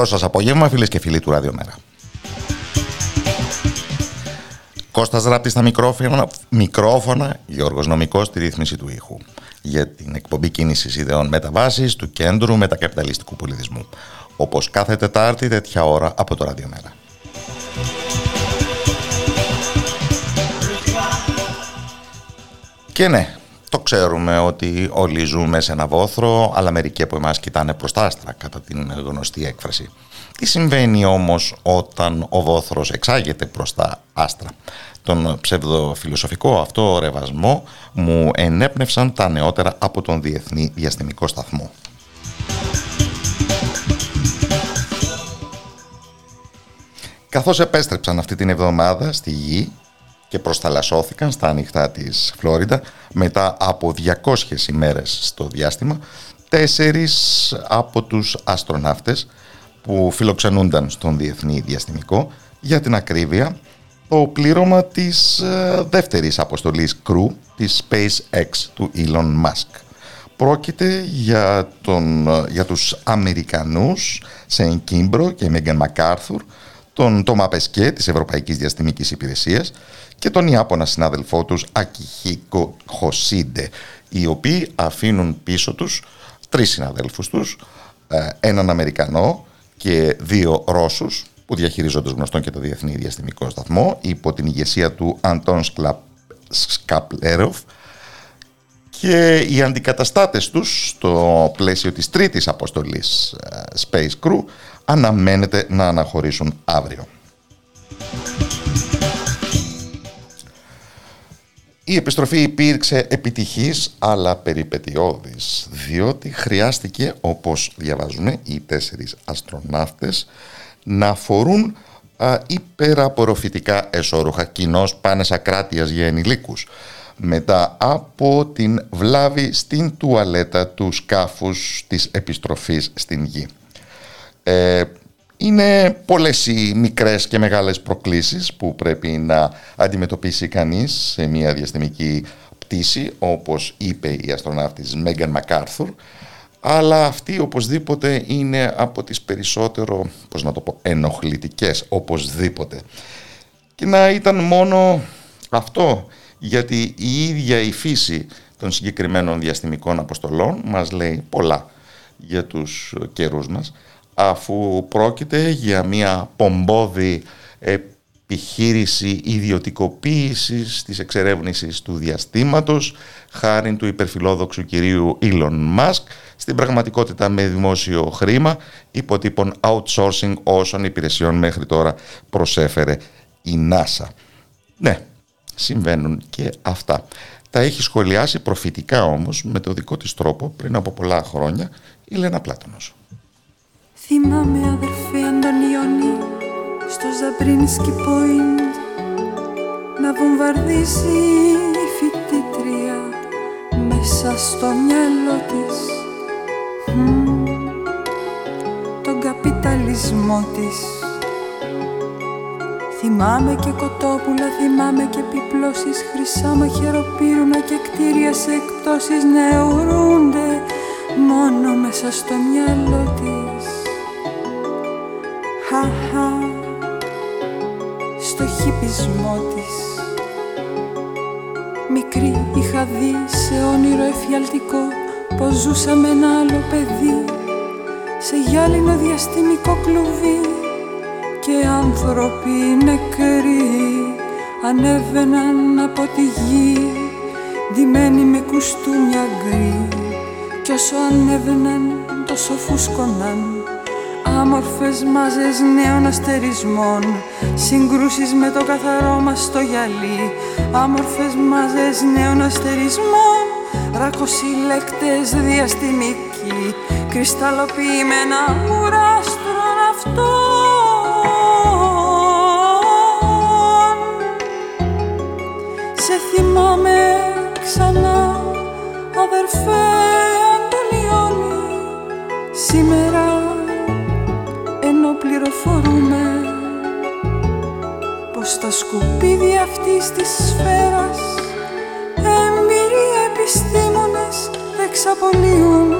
Καλό σας απόγευμα φίλες και φίλοι του Ραδιομέρα. Κώστας Ράπτης στα μικρόφωνα, μικρόφωνα, Γιώργος Νομικός στη ρύθμιση του ήχου για την εκπομπή κίνησης ιδεών μεταβάσης του Κέντρου Μετακαπιταλιστικού Πολιτισμού. Όπως κάθε Τετάρτη τέτοια ώρα από το Ραδιομέρα. Και ναι, το ξέρουμε ότι όλοι ζούμε σε ένα βόθρο, αλλά μερικοί από εμάς κοιτάνε προς τα άστρα, κατά την γνωστή έκφραση. Τι συμβαίνει όμως όταν ο βόθρος εξάγεται προς τα άστρα; Τον ψευδοφιλοσοφικό αυτό ρεβασμό μου ενέπνευσαν τα νεότερα από τον Διεθνή Διαστημικό Σταθμό. Καθώς επέστρεψαν αυτή την εβδομάδα στη Γη και προσταλασσώθηκαν στα ανοιχτά της Φλόριντα μετά από 200 ημέρες στο διάστημα τέσσερις από τους αστροναύτες που φιλοξενούνταν στον Διεθνή Διαστημικό για την ακρίβεια το πλήρωμα της ε, δεύτερης αποστολής Crew της SpaceX του Elon Musk. Πρόκειται για, τον, ε, για τους Αμερικανούς Σέιν Κίμπρο και Μέγαν Μακάρθουρ, τον Τόμα Πεσκέ της Ευρωπαϊκής Διαστημικής Υπηρεσίας και τον Ιάπωνα συνάδελφό τους Ακιχίκο Χοσίντε, οι οποίοι αφήνουν πίσω τους τρεις συναδέλφους τους, ε, έναν Αμερικανό και δύο Ρώσους που διαχειρίζονται γνωστόν και το Διεθνή Διαστημικό Σταθμό υπό την ηγεσία του Αντών Σκαπλέροφ και οι αντικαταστάτες τους στο πλαίσιο της τρίτης αποστολής ε, Space Crew αναμένεται να αναχωρήσουν αύριο. Η επιστροφή υπήρξε επιτυχής αλλά περιπετειώδης διότι χρειάστηκε όπως διαβάζουμε οι τέσσερις αστροναύτες να φορούν α, υπεραπορροφητικά εσώρουχα κοινώς πάνες ακράτειας για ενηλίκους μετά από την βλάβη στην τουαλέτα του σκάφους της επιστροφής στην γη. Ε, είναι πολλές οι μικρές και μεγάλες προκλήσεις που πρέπει να αντιμετωπίσει κανείς σε μια διαστημική πτήση, όπως είπε η αστροναύτης Μέγαν Μακάρθουρ, αλλά αυτή οπωσδήποτε είναι από τις περισσότερο, πώς να το πω, ενοχλητικές, οπωσδήποτε. Και να ήταν μόνο αυτό, γιατί η ίδια η φύση των συγκεκριμένων διαστημικών αποστολών μας λέει πολλά για τους καιρούς μας, αφού πρόκειται για μια πομπόδη επιχείρηση ιδιωτικοποίησης της εξερεύνησης του διαστήματος χάρη του υπερφιλόδοξου κυρίου Elon Musk στην πραγματικότητα με δημόσιο χρήμα υποτύπων outsourcing όσων υπηρεσιών μέχρι τώρα προσέφερε η NASA. Ναι, συμβαίνουν και αυτά. Τα έχει σχολιάσει προφητικά όμως με το δικό της τρόπο πριν από πολλά χρόνια η Λένα Πλάτωνος. Θυμάμαι αδερφή Αντωνιώνη στο Ζαμπρίνσκι Point να βομβαρδίζει η φοιτήτρια μέσα στο μυαλό της. Τον καπιταλισμό της. Θυμάμαι και κοτόπουλα, θυμάμαι και επιπλώσεις Χρυσά μαχαιροπύρουνα και κτίρια σε εκπτώσεις. Νεωρούνται μόνο μέσα στο μυαλό της Χαχα, στο χυπισμό της. Μικρή είχα δει σε όνειρο εφιαλτικό Πως ζούσα με ένα άλλο παιδί. Σε γυάλινο διαστημικό κλουβί. Και άνθρωποι νεκροί Ανέβαιναν από τη γη Ντυμένοι με κουστούμια γκρι. Κι όσο ανέβαιναν τόσο φούσκωναν Άμορφες μάζες νέων αστερισμών. Συγκρούσεις με το καθαρό μας το γυαλί. Άμορφες μάζες νέων αστερισμών. Ρακοσύλλεκτες διαστημικοί. Κρυσταλλοποιημένα ουράστρων αυτών. Σε θυμάμαι ξανά αδερφέ Αντωνιώνη Σήμερα πως τα σκουπίδια αυτής της σφαίρας. Έμπειροι επιστήμονες εξαπολύουν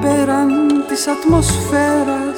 πέραν της ατμοσφαίρας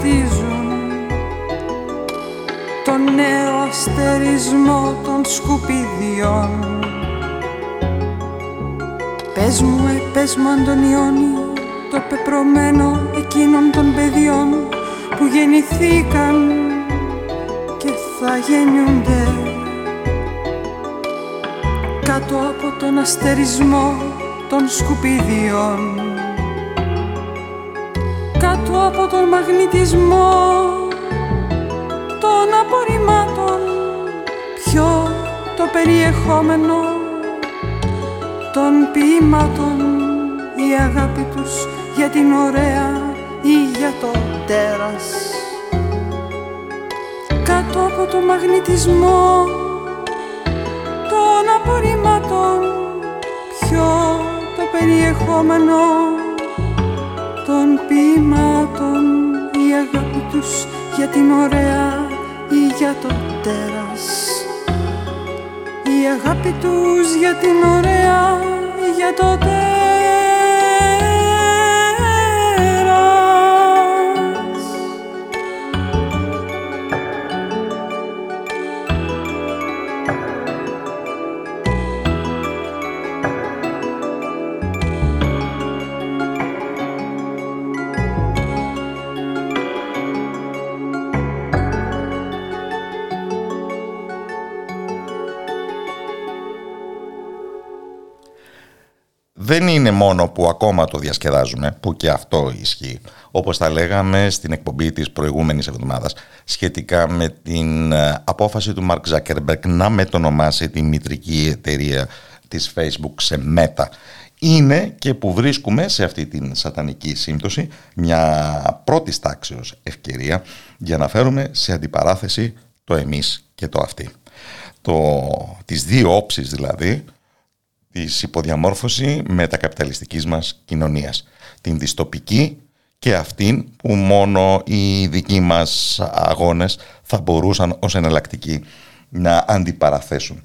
σχηματίζουν το νέο αστερισμό των σκουπιδιών. Πες μου, ε, πες μου Αντωνιώνη το πεπρωμένο εκείνων των παιδιών που γεννηθήκαν και θα γεννιούνται. Κάτω από τον αστερισμό των σκουπιδιών από τον μαγνητισμό των απορριμμάτων ποιο το περιεχόμενο των ποίηματων η αγάπη τους για την ωραία ή για το τέρας. Κάτω από τον μαγνητισμό των απορρίμματων ποιο το περιεχόμενο των ποίηματων η αγάπη τους για την ωραία ή για το τέρας. Η αγάπη τους για την ωραία ή για το τέρας δεν είναι μόνο που ακόμα το διασκεδάζουμε, που και αυτό ισχύει. Όπως τα λέγαμε στην εκπομπή της προηγούμενης εβδομάδας, σχετικά με την ε, απόφαση του Μαρκ Ζάκερμπερκ να μετονομάσει τη μητρική εταιρεία της Facebook σε Meta. Είναι και που βρίσκουμε σε αυτή την σατανική σύμπτωση μια πρώτης τάξεως ευκαιρία για να φέρουμε σε αντιπαράθεση το εμείς και το αυτή. Το, τις δύο όψεις δηλαδή της υποδιαμόρφωσης μετακαπιταλιστικής μας κοινωνίας. Την διστοπική και αυτήν που μόνο οι δικοί μας αγώνες θα μπορούσαν ως εναλλακτικοί να αντιπαραθέσουν.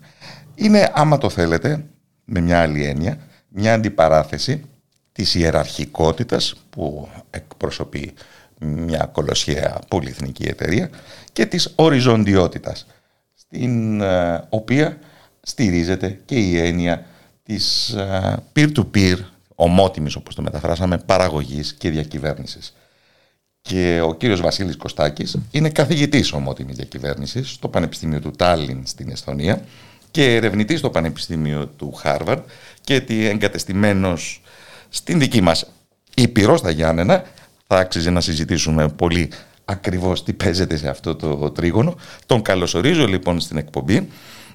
Είναι, άμα το θέλετε, με μια άλλη έννοια, μια αντιπαράθεση της ιεραρχικότητας που εκπροσωπεί μια κολοσιαία πολυεθνική εταιρεία και της οριζοντιότητας στην ε, οποία στηρίζεται και η έννοια της ε, peer-to-peer, ομότιμης όπως το μεταφράσαμε, παραγωγής και διακυβέρνησης. Και ο κύριος Βασίλης Κωστάκης είναι καθηγητής ομότιμης διακυβέρνησης στο Πανεπιστήμιο του Τάλιν στην Εσθονία και ερευνητής στο Πανεπιστήμιο του Χάρβαρντ και εγκατεστημένος στην δική μας Ήπειρος στα Γιάννενα. Θα άξιζε να συζητήσουμε πολύ ακριβώς τι παίζεται σε αυτό το τρίγωνο. Τον καλωσορίζω λοιπόν στην εκπομπή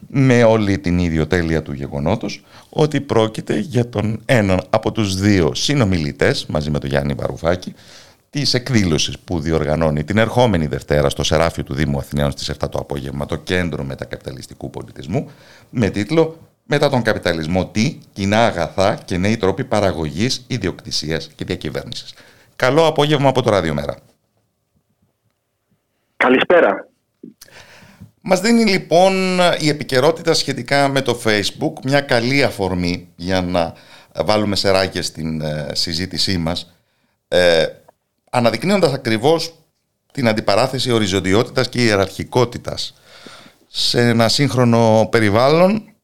με όλη την ιδιοτέλεια του γεγονότος ότι πρόκειται για τον έναν από τους δύο συνομιλητές μαζί με τον Γιάννη Βαρουφάκη της εκδήλωσης που διοργανώνει την ερχόμενη Δευτέρα στο Σεράφιο του Δήμου Αθηναίων στις 7 το απόγευμα το Κέντρο Μετακαπιταλιστικού Πολιτισμού με τίτλο «Μετά τον καπιταλισμό τι, κοινά αγαθά και νέοι τρόποι παραγωγής, ιδιοκτησίας και διακυβέρνησης». Καλό απόγευμα από το Ραδιομέρα. Καλησπέρα. Μας δίνει λοιπόν η επικαιρότητα σχετικά με το Facebook μια καλή αφορμή για να βάλουμε σεράκια στην ε, συζήτησή μας ε, αναδεικνύοντας ακριβώς την αντιπαράθεση οριζοντιότητας και ιεραρχικότητας σε ένα σύγχρονο περιβάλλον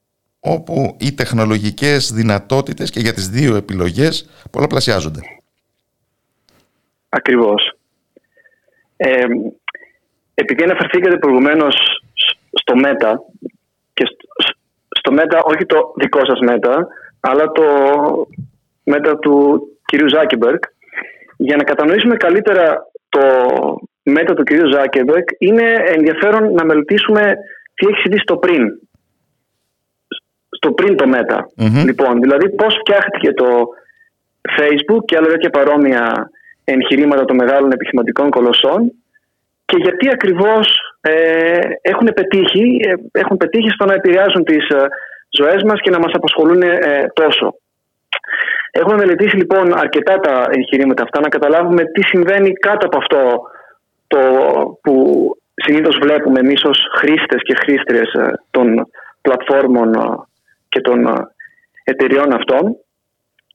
όπου οι τεχνολογικές δυνατότητες και για τις δύο επιλογές πολλαπλασιάζονται. Ακριβώς. Ε, επειδή αναφερθήκατε προηγουμένως στο ΜΕΤΑ και στο ΜΕΤΑ, όχι το δικό σας ΜΕΤΑ, αλλά το ΜΕΤΑ του κυρίου Ζάκεμπεργκ, για να κατανοήσουμε καλύτερα το ΜΕΤΑ του κυρίου Ζάκεμπεργκ, είναι ενδιαφέρον να μελετήσουμε τι έχεις συμβεί στο πριν. Στο πριν το ΜΕΤΑ. Λοιπόν, δηλαδή πώς φτιάχτηκε το Facebook και άλλα τέτοια παρόμοια εγχειρήματα των μεγάλων επιχειρηματικών κολοσσών και γιατί ακριβώς ε, έχουν, πετύχει, ε, έχουν πετύχει στο να επηρεάζουν τις ε, ζωές μας και να μας απασχολούν ε, τόσο. Έχουμε μελετήσει λοιπόν αρκετά τα εγχειρήματα αυτά να καταλάβουμε τι συμβαίνει κάτω από αυτό το που συνήθως βλέπουμε εμείς ως χρήστες και χρήστριες των πλατφόρμων και των εταιριών αυτών.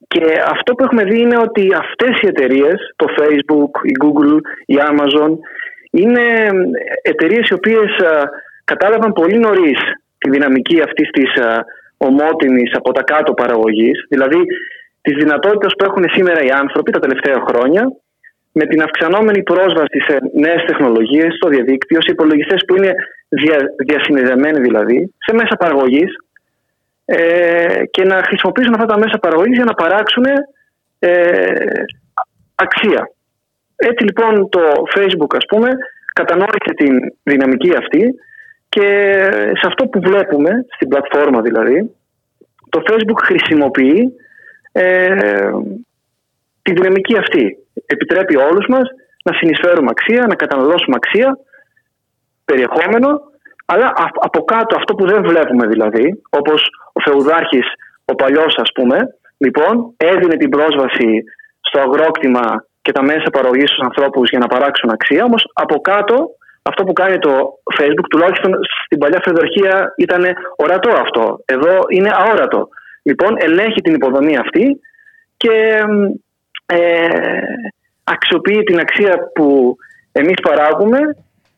Και αυτό που έχουμε δει είναι ότι αυτές οι εταιρείες, το Facebook, η Google, η Amazon, είναι εταιρείες οι οποίες κατάλαβαν πολύ νωρίς τη δυναμική αυτής της ομότιμης από τα κάτω παραγωγής, δηλαδή τη δυνατότητα που έχουν σήμερα οι άνθρωποι τα τελευταία χρόνια με την αυξανόμενη πρόσβαση σε νέες τεχνολογίες, στο διαδίκτυο, σε υπολογιστές που είναι δια, διασυνδεδεμένοι δηλαδή, σε μέσα παραγωγής ε, και να χρησιμοποιήσουν αυτά τα μέσα παραγωγής για να παράξουν ε, αξία. Έτσι λοιπόν το Facebook ας πούμε κατανόησε την δυναμική αυτή και σε αυτό που βλέπουμε, στην πλατφόρμα δηλαδή, το Facebook χρησιμοποιεί ε, τη δυναμική αυτή. Επιτρέπει όλους μας να συνεισφέρουμε αξία, να καταναλώσουμε αξία, περιεχόμενο, αλλά από κάτω αυτό που δεν βλέπουμε δηλαδή, όπως ο Φεουδάρχης, ο παλιός ας πούμε, λοιπόν, έδινε την πρόσβαση στο αγρόκτημα και τα μέσα παραγωγής στους ανθρώπους για να παράξουν αξία. Όμως από κάτω, αυτό που κάνει το Facebook, τουλάχιστον στην παλιά φεδορχία, ήταν ορατό αυτό. Εδώ είναι αόρατο. Λοιπόν, ελέγχει την υποδομή αυτή και ε, αξιοποιεί την αξία που εμείς παράγουμε,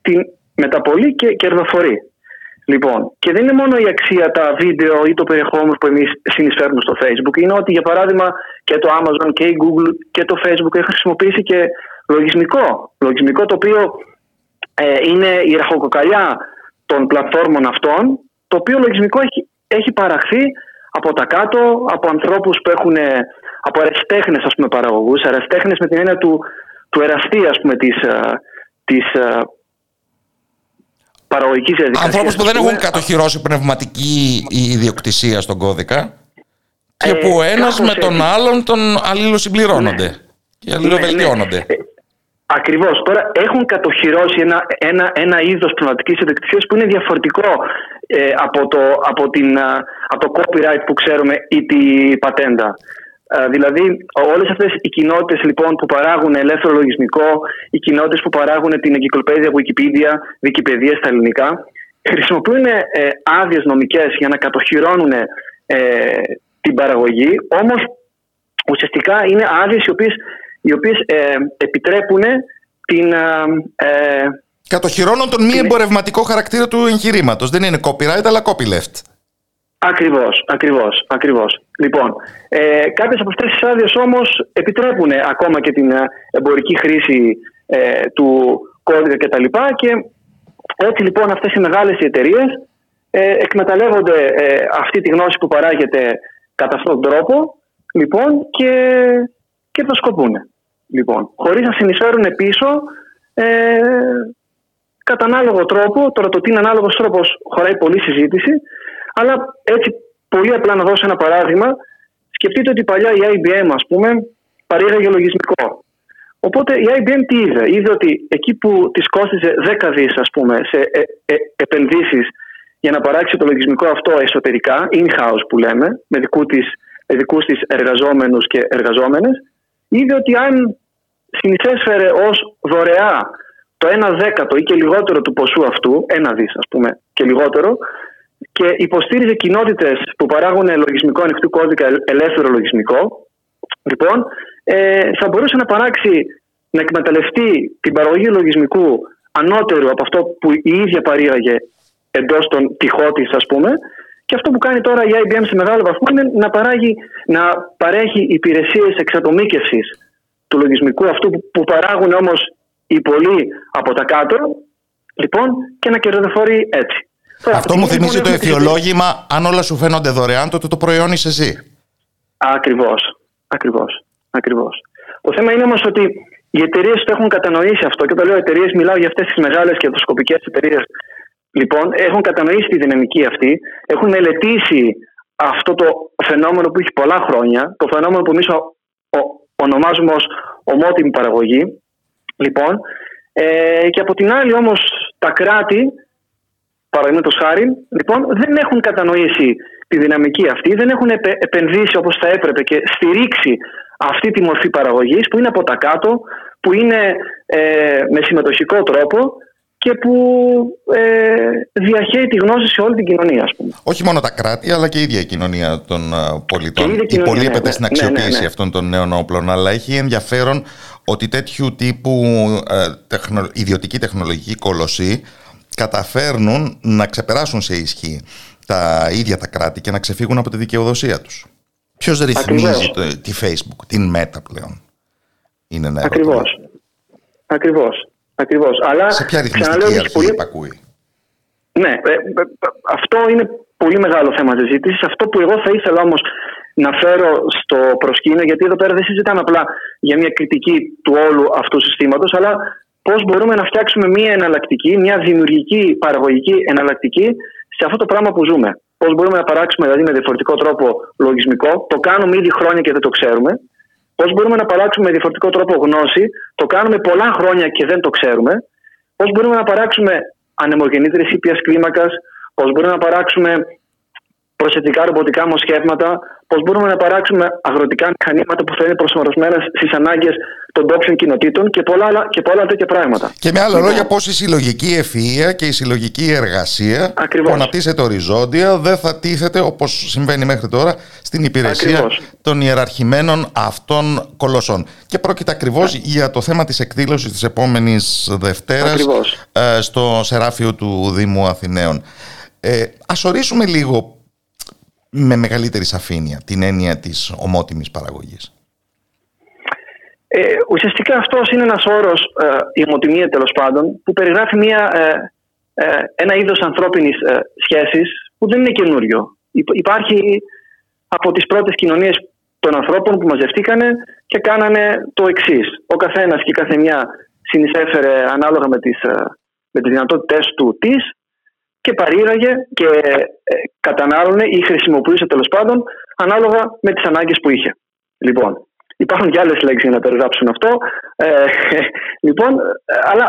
την μεταπολεί και κερδοφορεί. Λοιπόν, και δεν είναι μόνο η αξία τα βίντεο ή το περιεχόμενο που εμείς συνεισφέρουμε στο Facebook. Είναι ότι, για παράδειγμα, και το Amazon και η Google και το Facebook έχουν χρησιμοποιήσει και λογισμικό. Λογισμικό το οποίο ε, είναι η ραχοκοκαλιά των πλατφόρμων αυτών, το οποίο λογισμικό έχει, έχει παραχθεί από τα κάτω, από ανθρώπους που έχουν, από αεραστέχνες ας πούμε παραγωγούς, αεραστέχνες με την έννοια του, του εραστή ας πούμε της, ε, της ε, παραγωγικής διαδικασίας. Ανθρώπους που δεν έχουν κατοχυρώσει πνευματική ιδιοκτησία στον κώδικα και ε, που ένας με τον άλλον τον αλληλοσυμπληρώνονται ναι. και αλληλοβελτιώνονται. Ναι, ναι. Ακριβώς. Τώρα έχουν κατοχυρώσει ένα, ένα, ένα είδος πνευματικής ιδιοκτησίας που είναι διαφορετικό ε, από, το, από, την, από το copyright που ξέρουμε ή τη πατέντα. Ε, δηλαδή, όλες αυτές οι κοινότητες λοιπόν, που παράγουν ελεύθερο λογισμικό, οι κοινότητες που παράγουν την εγκυκλοπαίδεια Wikipedia, Wikipedia στα ελληνικά, χρησιμοποιούν ε, άδειες νομικές για να κατοχυρώνουν ε, την παραγωγή, όμως ουσιαστικά είναι άδειες οι οποίες οι οποίες, ε, επιτρέπουν την... Ε, Κατοχυρώνουν τον μη εμπορευματικό χαρακτήρα του εγχειρήματος. Δεν είναι copyright, αλλά copyleft. Ακριβώς, ακριβώς, ακριβώς. Λοιπόν, ε, κάποιες από αυτές τις άδειες όμως επιτρέπουν ακόμα και την εμπορική χρήση ε, του κώδικα κτλ. Και, και έτσι λοιπόν αυτές οι μεγάλες εταιρείες ε, εκμεταλλεύονται ε, αυτή τη γνώση που παράγεται κατά αυτόν τον τρόπο λοιπόν, και, και το σκοπούν. Λοιπόν, χωρίς να συνεισφέρουν πίσω ε, κατά ανάλογο τρόπο, τώρα το τι είναι ανάλογος τρόπος χωράει πολλή συζήτηση, αλλά έτσι πολύ απλά να δώσω ένα παράδειγμα, σκεφτείτε ότι παλιά η IBM ας πούμε παρήγαγε λογισμικό. Οπότε η IBM τι είδε, είδε ότι εκεί που της κόστιζε 10 δις ας πούμε σε ε, ε, επενδύσεις για να παράξει το λογισμικό αυτό εσωτερικά, in-house που λέμε, με δικού της, με δικούς της εργαζόμενους και εργαζόμενες, είδε ότι αν συνεισέφερε ως δωρεά το 1 δέκατο ή και λιγότερο του ποσού αυτού, ένα δις ας πούμε και λιγότερο, και υποστήριζε κοινότητες που παράγουν λογισμικό ανοιχτού κώδικα, ελεύθερο λογισμικό, λοιπόν, ε, θα μπορούσε να παράξει, να εκμεταλλευτεί την παραγωγή λογισμικού ανώτερου από αυτό που η ίδια παρήγαγε εντός των τυχώτη, ας πούμε. Και αυτό που κάνει τώρα η IBM σε μεγάλο βαθμό είναι να, παράγει, να παρέχει υπηρεσίες εξατομίκευσης του λογισμικού αυτού που παράγουν όμως οι πολλοί από τα κάτω, λοιπόν, και να κερδοφορεί έτσι. Αυτό μου θυμίζει το εφιολόγημα, αν όλα σου φαίνονται δωρεάν, τότε το προϊόν είσαι εσύ. Ακριβώς. Ακριβώς. Ακριβώς. Το θέμα είναι όμως ότι οι εταιρείες το έχουν κατανοήσει αυτό. Και όταν λέω εταιρείες, μιλάω για αυτές τις μεγάλες κερδοσκοπικές εταιρείες Λοιπόν, έχουν κατανοήσει τη δυναμική αυτή, έχουν μελετήσει αυτό το φαινόμενο που έχει πολλά χρόνια, το φαινόμενο που εμείς ονομάζουμε ως ομότιμη παραγωγή. Λοιπόν, ε, και από την άλλη όμως τα κράτη, παραδείγματο χάρη, λοιπόν, δεν έχουν κατανοήσει τη δυναμική αυτή, δεν έχουν επενδύσει όπως θα έπρεπε και στηρίξει αυτή τη μορφή παραγωγής που είναι από τα κάτω, που είναι ε, με συμμετοχικό τρόπο και που ε, διαχέει τη γνώση σε όλη την κοινωνία, ας πούμε. Όχι μόνο τα κράτη, αλλά και η ίδια η κοινωνία των ε, πολιτών. Υπολείπεται ναι, στην ναι, αξιοποίηση ναι, ναι, αυτών των νέων όπλων, αλλά έχει ενδιαφέρον ότι τέτοιου τύπου ε, τεχνο, ιδιωτική τεχνολογική κολοσσή καταφέρνουν να ξεπεράσουν σε ισχύ τα ίδια τα κράτη και να ξεφύγουν από τη δικαιοδοσία τους. Ποιος ρυθμίζει το, τη Facebook, την Meta πλέον; Είναι ένα Ακριβώς. Ακριβώς. Ακριβώς. Αλλά σε ποια ρυθμιστική αρχή πολύ... υπακούει; Ναι, ε, ε, αυτό είναι πολύ μεγάλο θέμα συζήτησης. Αυτό που εγώ θα ήθελα όμως να φέρω στο προσκήνιο, γιατί εδώ πέρα δεν συζητάμε απλά για μια κριτική του όλου αυτού του συστήματος, αλλά πώς μπορούμε να φτιάξουμε μια εναλλακτική, μια δημιουργική παραγωγική εναλλακτική σε αυτό το πράγμα που ζούμε. Πώς μπορούμε να παράξουμε δηλαδή με διαφορετικό τρόπο λογισμικό. Το κάνουμε ήδη χρόνια και δεν το ξέρουμε. Πώς μπορούμε να παράξουμε με διαφορετικό τρόπο γνώση, το κάνουμε πολλά χρόνια και δεν το ξέρουμε. Πώς μπορούμε να παράξουμε ανεμογεννήτρες ήπια κλίμακας, πώς μπορούμε να παράξουμε προσεκτικά ρομποτικά μοσχεύματα, πώς μπορούμε να παράξουμε αγροτικά μηχανήματα που θα είναι προσαρμοσμένα στις ανάγκες των τόπιων κοινοτήτων και πολλά, άλλα, και πολλά τέτοια πράγματα. Και με άλλα λοιπόν, λόγια, πώς η συλλογική ευφυα και η συλλογική εργασία Ακριβώς. που αναπτύσσεται οριζόντια δεν θα τίθεται όπως συμβαίνει μέχρι τώρα στην υπηρεσία Ακριβώς. των ιεραρχημένων αυτών κολοσσών. Και πρόκειται ακριβώς για το θέμα της εκδήλωσης της επόμενης Δευτέρας ε, στο Σεράφιο του Δήμου Αθηναίων. Ε, ας ορίσουμε λίγο με μεγαλύτερη σαφήνεια την έννοια της ομότιμης παραγωγής. Ε, ουσιαστικά αυτός είναι ένας όρος, ε, η ομοτιμία τέλος πάντων, που περιγράφει μια, ε, ε, ένα είδος ανθρώπινης ε, σχέσης που δεν είναι καινούριο. Υπάρχει από τις πρώτες κοινωνίες των ανθρώπων που μαζευτήκανε και κάνανε το εξής. Ο καθένας και η καθεμιά συνεισέφερε ανάλογα με τις, ε, με τις δυνατότητες του της και παρήγαγε και ε, κατανάλωνε ή χρησιμοποιούσε τέλος πάντων ανάλογα με τις ανάγκες που είχε. Λοιπόν, υπάρχουν και άλλες λέξεις για να περιγράψουν αυτό. Ε, λοιπόν, αλλά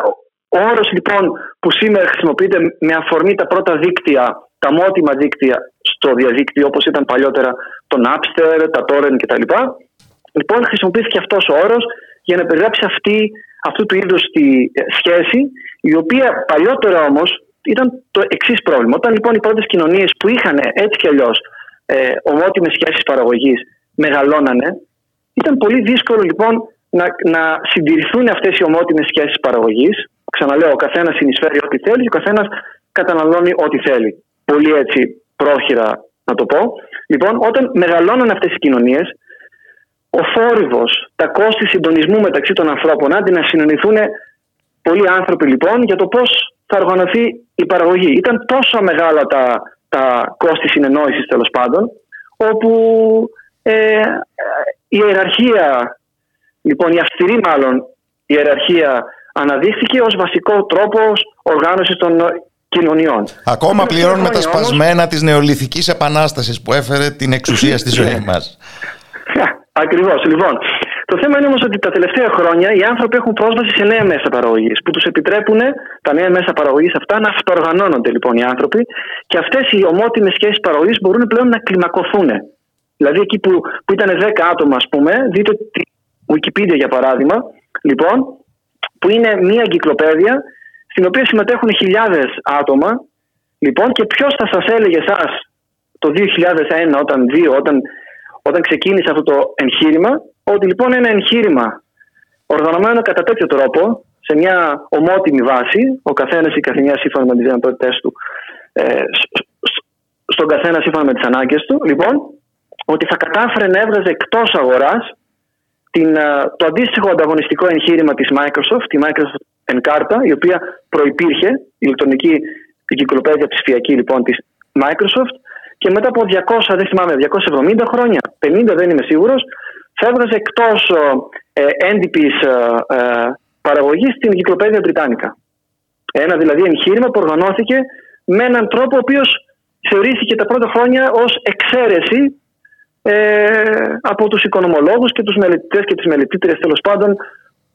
ο όρος λοιπόν που σήμερα χρησιμοποιείται με αφορμή τα πρώτα δίκτυα, τα μότιμα δίκτυα στο διαδίκτυο, όπως ήταν παλιότερα το Napster, τα Torrent κτλ. Λοιπόν, χρησιμοποιήθηκε αυτός ο όρος για να περιγράψει αυτή, αυτού του είδους τη σχέση, η οποία παλιότερα όμως ήταν το εξής πρόβλημα. Όταν λοιπόν οι πρώτες κοινωνίες που είχαν έτσι κι αλλιώς ε, ομότιμες σχέσεις παραγωγής μεγαλώνανε, ήταν πολύ δύσκολο λοιπόν να, να συντηρηθούν αυτές οι ομότιμες σχέσεις παραγωγής. Ξαναλέω, ο καθένας συνεισφέρει ό,τι θέλει και ο καθένας καταναλώνει ό,τι θέλει. Πολύ έτσι πρόχειρα να το πω. Λοιπόν, όταν μεγαλώνουν αυτές οι κοινωνίες, ο θόρυβος, τα κόστη συντονισμού μεταξύ των ανθρώπων, αντί να συνεννοηθούν πολλοί άνθρωποι λοιπόν για το πώς θα οργανωθεί η παραγωγή. Ήταν τόσο μεγάλα τα, τα κόστη συνεννόησης τέλος πάντων, όπου ε, η ιεραρχία, λοιπόν η αυστηρή μάλλον η ιεραρχία αναδείχθηκε ως βασικό τρόπος οργάνωσης των κοινωνιών. Ακόμα πληρώνουμε τα σπασμένα όμως... της νεολιθικής επανάστασης που έφερε την εξουσία στη ζωή μας. Ακριβώς. Λοιπόν, το θέμα είναι όμως ότι τα τελευταία χρόνια οι άνθρωποι έχουν πρόσβαση σε νέα μέσα παραγωγής που τους επιτρέπουν τα νέα μέσα παραγωγής αυτά να αυτοοργανώνονται λοιπόν οι άνθρωποι και αυτές οι ομότιμες σχέσεις παραγωγής μπορούν πλέον να κλιμακωθούν. Δηλαδή εκεί που, που ήταν 10 άτομα, ας πούμε, δείτε τη Wikipedia για παράδειγμα, λοιπόν, που είναι μια εγκυκλοπαίδεια στην οποία συμμετέχουν χιλιάδες άτομα. Λοιπόν, και ποιος θα σας έλεγε εσάς το 2001, όταν, όταν, όταν ξεκίνησε αυτό το εγχείρημα, ότι λοιπόν ένα εγχείρημα οργανωμένο κατά τέτοιο τρόπο, σε μια ομότιμη βάση, ο καθένας ή η καθεμιά σύμφωνα με τις δυνατότητές του, ε, στον καθένα σύμφωνα με τις ανάγκες του, λοιπόν, ότι θα κατάφερε να έβγαζε εκτός αγοράς ε, το αντίστοιχο ανταγωνιστικό εγχείρημα της Microsoft, τη Microsoft Encarta, η οποία προπήρχε, η ηλεκτρονική εγκυκλοπαίδεια ψηφιακή λοιπόν της Microsoft, και μετά από 200, δεν θυμάμαι, 270 χρόνια, 50 δεν είμαι σίγουρος, θα έβγαζε εκτός ε, έντυπης ε, ε, παραγωγής στην εγκυκλοπαίδεια Βρυτάνικα. Ένα δηλαδή εγχείρημα που οργανώθηκε με έναν τρόπο ο οποίος θεωρήθηκε τα πρώτα χρόνια ως εξαίρεση ε, από τους οικονομολόγους και τους μελετητές και τις μελετήτριες τέλος πάντων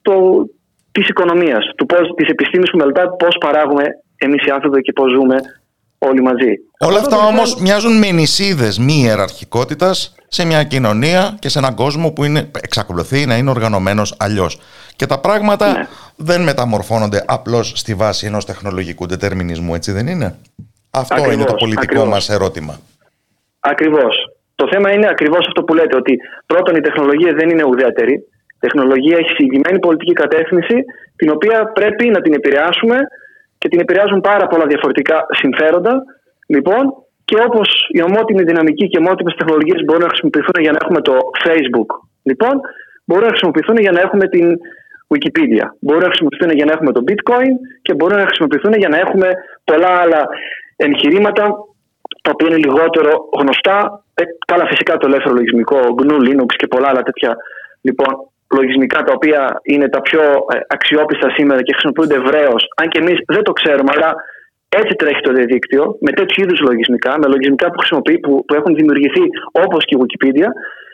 το, της οικονομίας, του πώς, της επιστήμης που μελετά πώς παράγουμε εμείς οι άνθρωποι και πώς ζούμε όλοι μαζί. Όλα αυτά όμως μοιάζουν με νησίδες μη ιεραρχικότητας σε μια κοινωνία και σε έναν κόσμο που είναι, εξακολουθεί να είναι οργανωμένος αλλιώς. Και τα πράγματα ναι. δεν μεταμορφώνονται απλώς στη βάση ενός τεχνολογικού δετερμινισμού, έτσι δεν είναι; Αυτό είναι το πολιτικό ακριβώς. μας ερώτημα. Ακριβώς. Το θέμα είναι ακριβώς αυτό που λέτε, ότι πρώτον η τεχνολογία δεν είναι ουδέτερη. Η τεχνολογία έχει συγκεκριμένη πολιτική κατεύθυνση, την οποία πρέπει να την επηρεάσουμε και την επηρεάζουν πάρα πολλά διαφορετικά συμφέροντα. Λοιπόν, και όπως η ομότιμη δυναμική και ομότιμες τεχνολογίες μπορούν να χρησιμοποιηθούν για να έχουμε το Facebook, λοιπόν, μπορούν να χρησιμοποιηθούν για να έχουμε την Wikipedia. Μπορούν να χρησιμοποιηθούν για να έχουμε το Bitcoin και μπορούν να χρησιμοποιηθούν για να έχουμε πολλά άλλα εγχειρήματα τα οποία είναι λιγότερο γνωστά. Ε, καλά, φυσικά το ελεύθερο λογισμικό, GNU Linux και πολλά άλλα τέτοια λοιπόν, λογισμικά τα οποία είναι τα πιο ε, αξιόπιστα σήμερα και χρησιμοποιούνται ευρέως, αν και εμείς δεν το ξέρουμε, αλλά έτσι τρέχει το διαδίκτυο, με τέτοιου είδους λογισμικά, με λογισμικά που, που, που έχουν δημιουργηθεί όπως και η Wikipedia.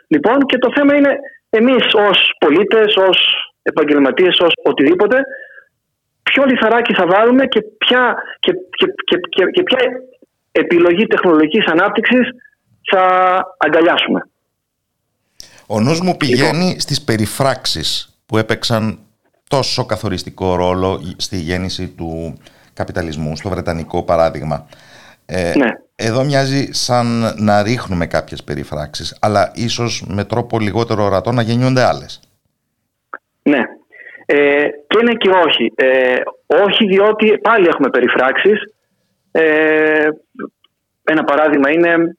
Λοιπόν, και το θέμα είναι εμείς ως πολίτες, ως επαγγελματίες, ως οτιδήποτε, ποιο λιθαράκι θα βάλουμε και ποια, και, και, και, και ποια επιλογή τεχνολογικής ανάπτυξης θα αγκαλιάσουμε. Ο νους μου πηγαίνει λοιπόν. στις περιφράξεις που έπαιξαν τόσο καθοριστικό ρόλο στη γέννηση του καπιταλισμού, στο βρετανικό παράδειγμα. Ε, ναι. Εδώ μοιάζει σαν να ρίχνουμε κάποιες περιφράξεις, αλλά ίσως με τρόπο λιγότερο ορατό να γεννιούνται άλλες. Ναι. Ε, και ναι και όχι. Ε, όχι διότι πάλι έχουμε περιφράξεις. Ε, ένα παράδειγμα είναι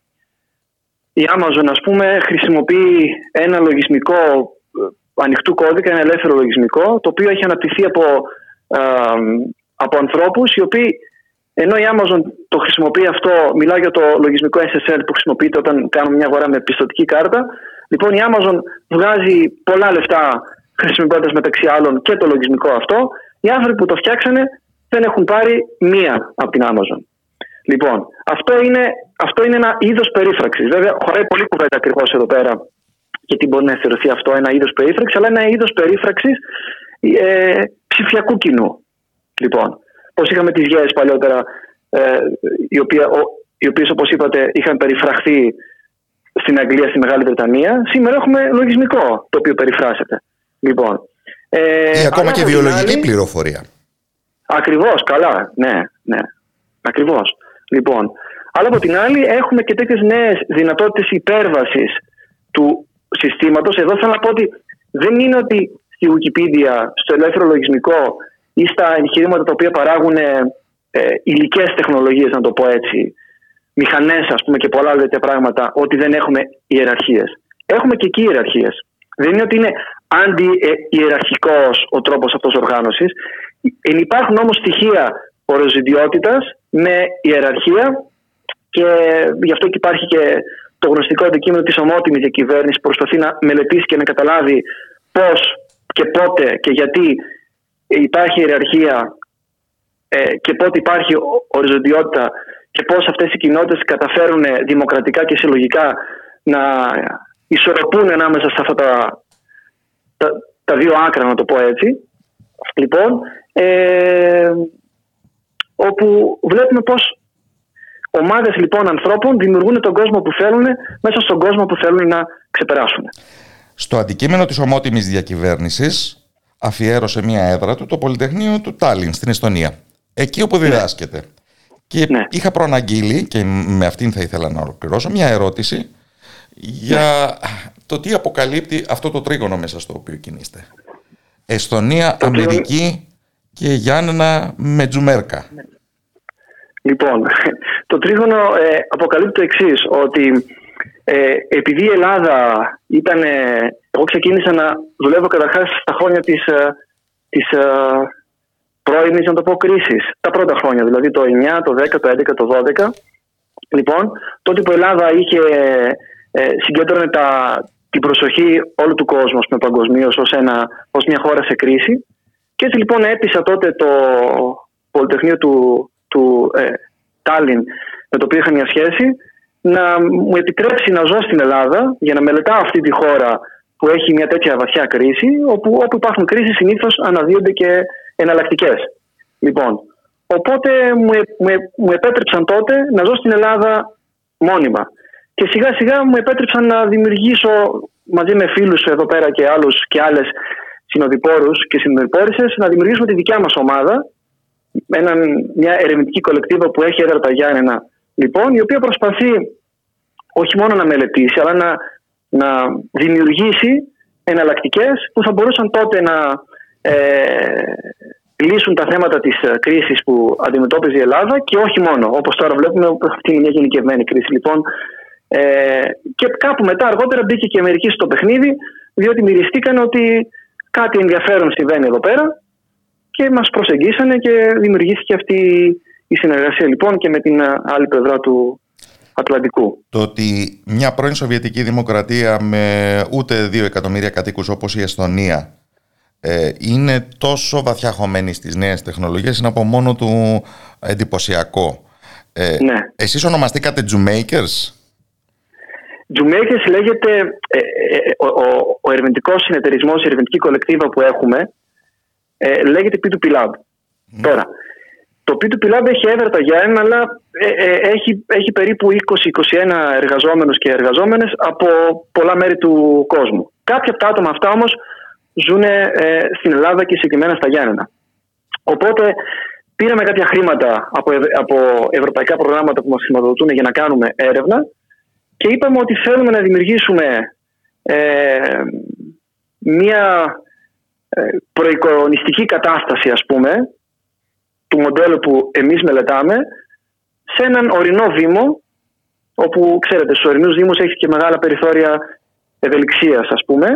η Amazon ας πούμε χρησιμοποιεί ένα λογισμικό ε, ανοιχτού κώδικα, ένα ελεύθερο λογισμικό το οποίο έχει αναπτυχθεί από, ε, από ανθρώπους οι οποίοι ενώ η Amazon το χρησιμοποιεί αυτό, μιλάω για το λογισμικό SSL που χρησιμοποιείται όταν κάνουμε μια αγορά με πιστοτική κάρτα. Λοιπόν, η Amazon βγάζει πολλά λεφτά χρησιμοποιώντας μεταξύ άλλων και το λογισμικό αυτό. Οι άνθρωποι που το φτιάξανε δεν έχουν πάρει μία από την Amazon. Λοιπόν, αυτό είναι, αυτό είναι ένα είδος περίφραξης. Βέβαια, χωράει πολύ κουβέντα ακριβώς εδώ πέρα και τι μπορεί να θεωρηθεί αυτό ένα είδος περίφραξης, αλλά ένα είδος περίφραξης ε, ψηφιακού κοινού. Λοιπόν, πώ είχαμε τις γέες παλιότερα, ε, οι, οι οποίες, όπως είπατε, είχαν περιφραχθεί στην Αγγλία, στη Μεγάλη Βρετανία. Σήμερα έχουμε λογισμικό το οποίο περιφράσεται. Λοιπόν, ε, ή ακόμα και βιολογική πληροφορία. Ακριβώς, καλά. Ναι, ναι. Ακριβώς. Λοιπόν, αλλά από την άλλη έχουμε και τέτοιες νέες δυνατότητες υπέρβασης του συστήματος. Εδώ θέλω να πω ότι δεν είναι ότι στη Wikipedia, στο ελεύθερο λογισμικό ή στα εγχειρήματα τα οποία παράγουν ε, υλικές τεχνολογίες, να το πω έτσι, μηχανές, ας πούμε, και πολλά τέτοια πράγματα, ότι δεν έχουμε ιεραρχίες. Έχουμε και εκεί ιεραρχίες. Δεν είναι ότι είναι αντι-ιεραρχικός ο τρόπος αυτός οργάνωσης. Υπάρχουν όμως στοιχεία οριζοντιότητα με ιεραρχία και γι' αυτό και υπάρχει και το γνωστικό αντικείμενο της ομότιμης διακυβέρνησης που προσπαθεί να μελετήσει και να καταλάβει πώς και πότε και γιατί υπάρχει ιεραρχία ε, και πότε υπάρχει οριζοντιότητα και πώς αυτές οι κοινότητες καταφέρουν δημοκρατικά και συλλογικά να ισορροπούν ανάμεσα σε αυτά τα, τα, δύο άκρα, να το πω έτσι. Λοιπόν, ε, όπου βλέπουμε πώς ομάδες λοιπόν ανθρώπων δημιουργούν τον κόσμο που θέλουν μέσα στον κόσμο που θέλουν να ξεπεράσουν. Στο αντικείμενο της ομότιμης διακυβέρνησης αφιέρωσε μια έδρα του το Πολυτεχνείο του Τάλιν στην Εστονία. Εκεί όπου ναι. διδάσκεται. Και ναι. είχα προαναγγείλει, και με αυτήν θα ήθελα να ολοκληρώσω, μια ερώτηση για ναι. το τι αποκαλύπτει αυτό το τρίγωνο μέσα στο οποίο κινείστε. Εστονία, Αμερική και Γιάννενα Μετζουμέρκα. Λοιπόν, το τρίγωνο ε, αποκαλύπτει το εξής ότι ε, επειδή η Ελλάδα ήταν... εγώ ξεκίνησα να δουλεύω καταρχάς στα χρόνια της, ε, της ε, πρώιμης, να το πω, κρίσης. Τα πρώτα χρόνια, δηλαδή το 9, το 10, το 11, το 12. Λοιπόν, τότε που η Ελλάδα είχε, ε, συγκέντρωνε τα, την προσοχή όλου του κόσμου με παγκοσμίως ως, μια χώρα σε κρίση. Και έτσι λοιπόν έπεισα τότε το Πολυτεχνείο του, του ε, Τάλιν, με το οποίο είχα μια σχέση, να μου επιτρέψει να ζω στην Ελλάδα για να μελετάω αυτή τη χώρα που έχει μια τέτοια βαθιά κρίση, όπου, όπου υπάρχουν κρίσεις συνήθως αναδύονται και εναλλακτικές. Λοιπόν, οπότε μου, μου, μου επέτρεψαν τότε να ζω στην Ελλάδα μόνιμα. Και σιγά σιγά μου επέτρεψαν να δημιουργήσω μαζί με φίλους εδώ πέρα και άλλους και άλλες συνοδοιπόρους και συνοδοιπόρησες να δημιουργήσουμε τη δικιά μας ομάδα έναν, μια ερευνητική κολεκτίβα που έχει έδρα τα Γιάννενα λοιπόν η οποία προσπαθεί όχι μόνο να μελετήσει αλλά να, να δημιουργήσει εναλλακτικές που θα μπορούσαν τότε να ε, λύσουν τα θέματα της ε, κρίσης που αντιμετώπιζε η Ελλάδα και όχι μόνο. Όπως τώρα βλέπουμε, αυτή είναι μια γενικευμένη κρίση. Λοιπόν, ε, και κάπου μετά αργότερα μπήκε και η Αμερική στο παιχνίδι διότι μυριστήκαν ότι κάτι ενδιαφέρον συμβαίνει εδώ πέρα και μας προσεγγίσανε και δημιουργήθηκε αυτή η συνεργασία λοιπόν και με την ε, άλλη πλευρά του Ατλαντικού. Το ότι μια πρώην Σοβιετική δημοκρατία με ούτε δύο εκατομμύρια κατοίκους όπως η Εστονία ε, είναι τόσο βαθιά χωμένη στις νέες τεχνολογίες είναι από μόνο του εντυπωσιακό. Ε, ναι. Εσείς ονομαστήκατε Jumakers. Jumakers λέγεται ε, ε, ο, ο, ο ερευνητικός συνεταιρισμός, η ερευνητική κολεκτίβα που έχουμε ε, λέγεται P2P Lab. Τώρα, το P2P Lab έχει έδρα τα Γιάννη, αλλά έχει, έχει περίπου 20-21 εργαζόμενους και εργαζόμενες από πολλά μέρη του κόσμου. Κάποια από τα άτομα αυτά όμως ζουν ε, στην Ελλάδα και συγκεκριμένα στα Γιάννενα. Οπότε πήραμε κάποια χρήματα από, από ευρωπαϊκά προγράμματα που μας χρηματοδοτούν για να κάνουμε έρευνα και είπαμε ότι θέλουμε να δημιουργήσουμε ε, μια ε, προεικονιστική κατάσταση ας πούμε του μοντέλου που εμείς μελετάμε σε έναν ορεινό δήμο όπου ξέρετε στους ορεινούς δήμους έχει και μεγάλα περιθώρια ευελιξίας, ας πούμε,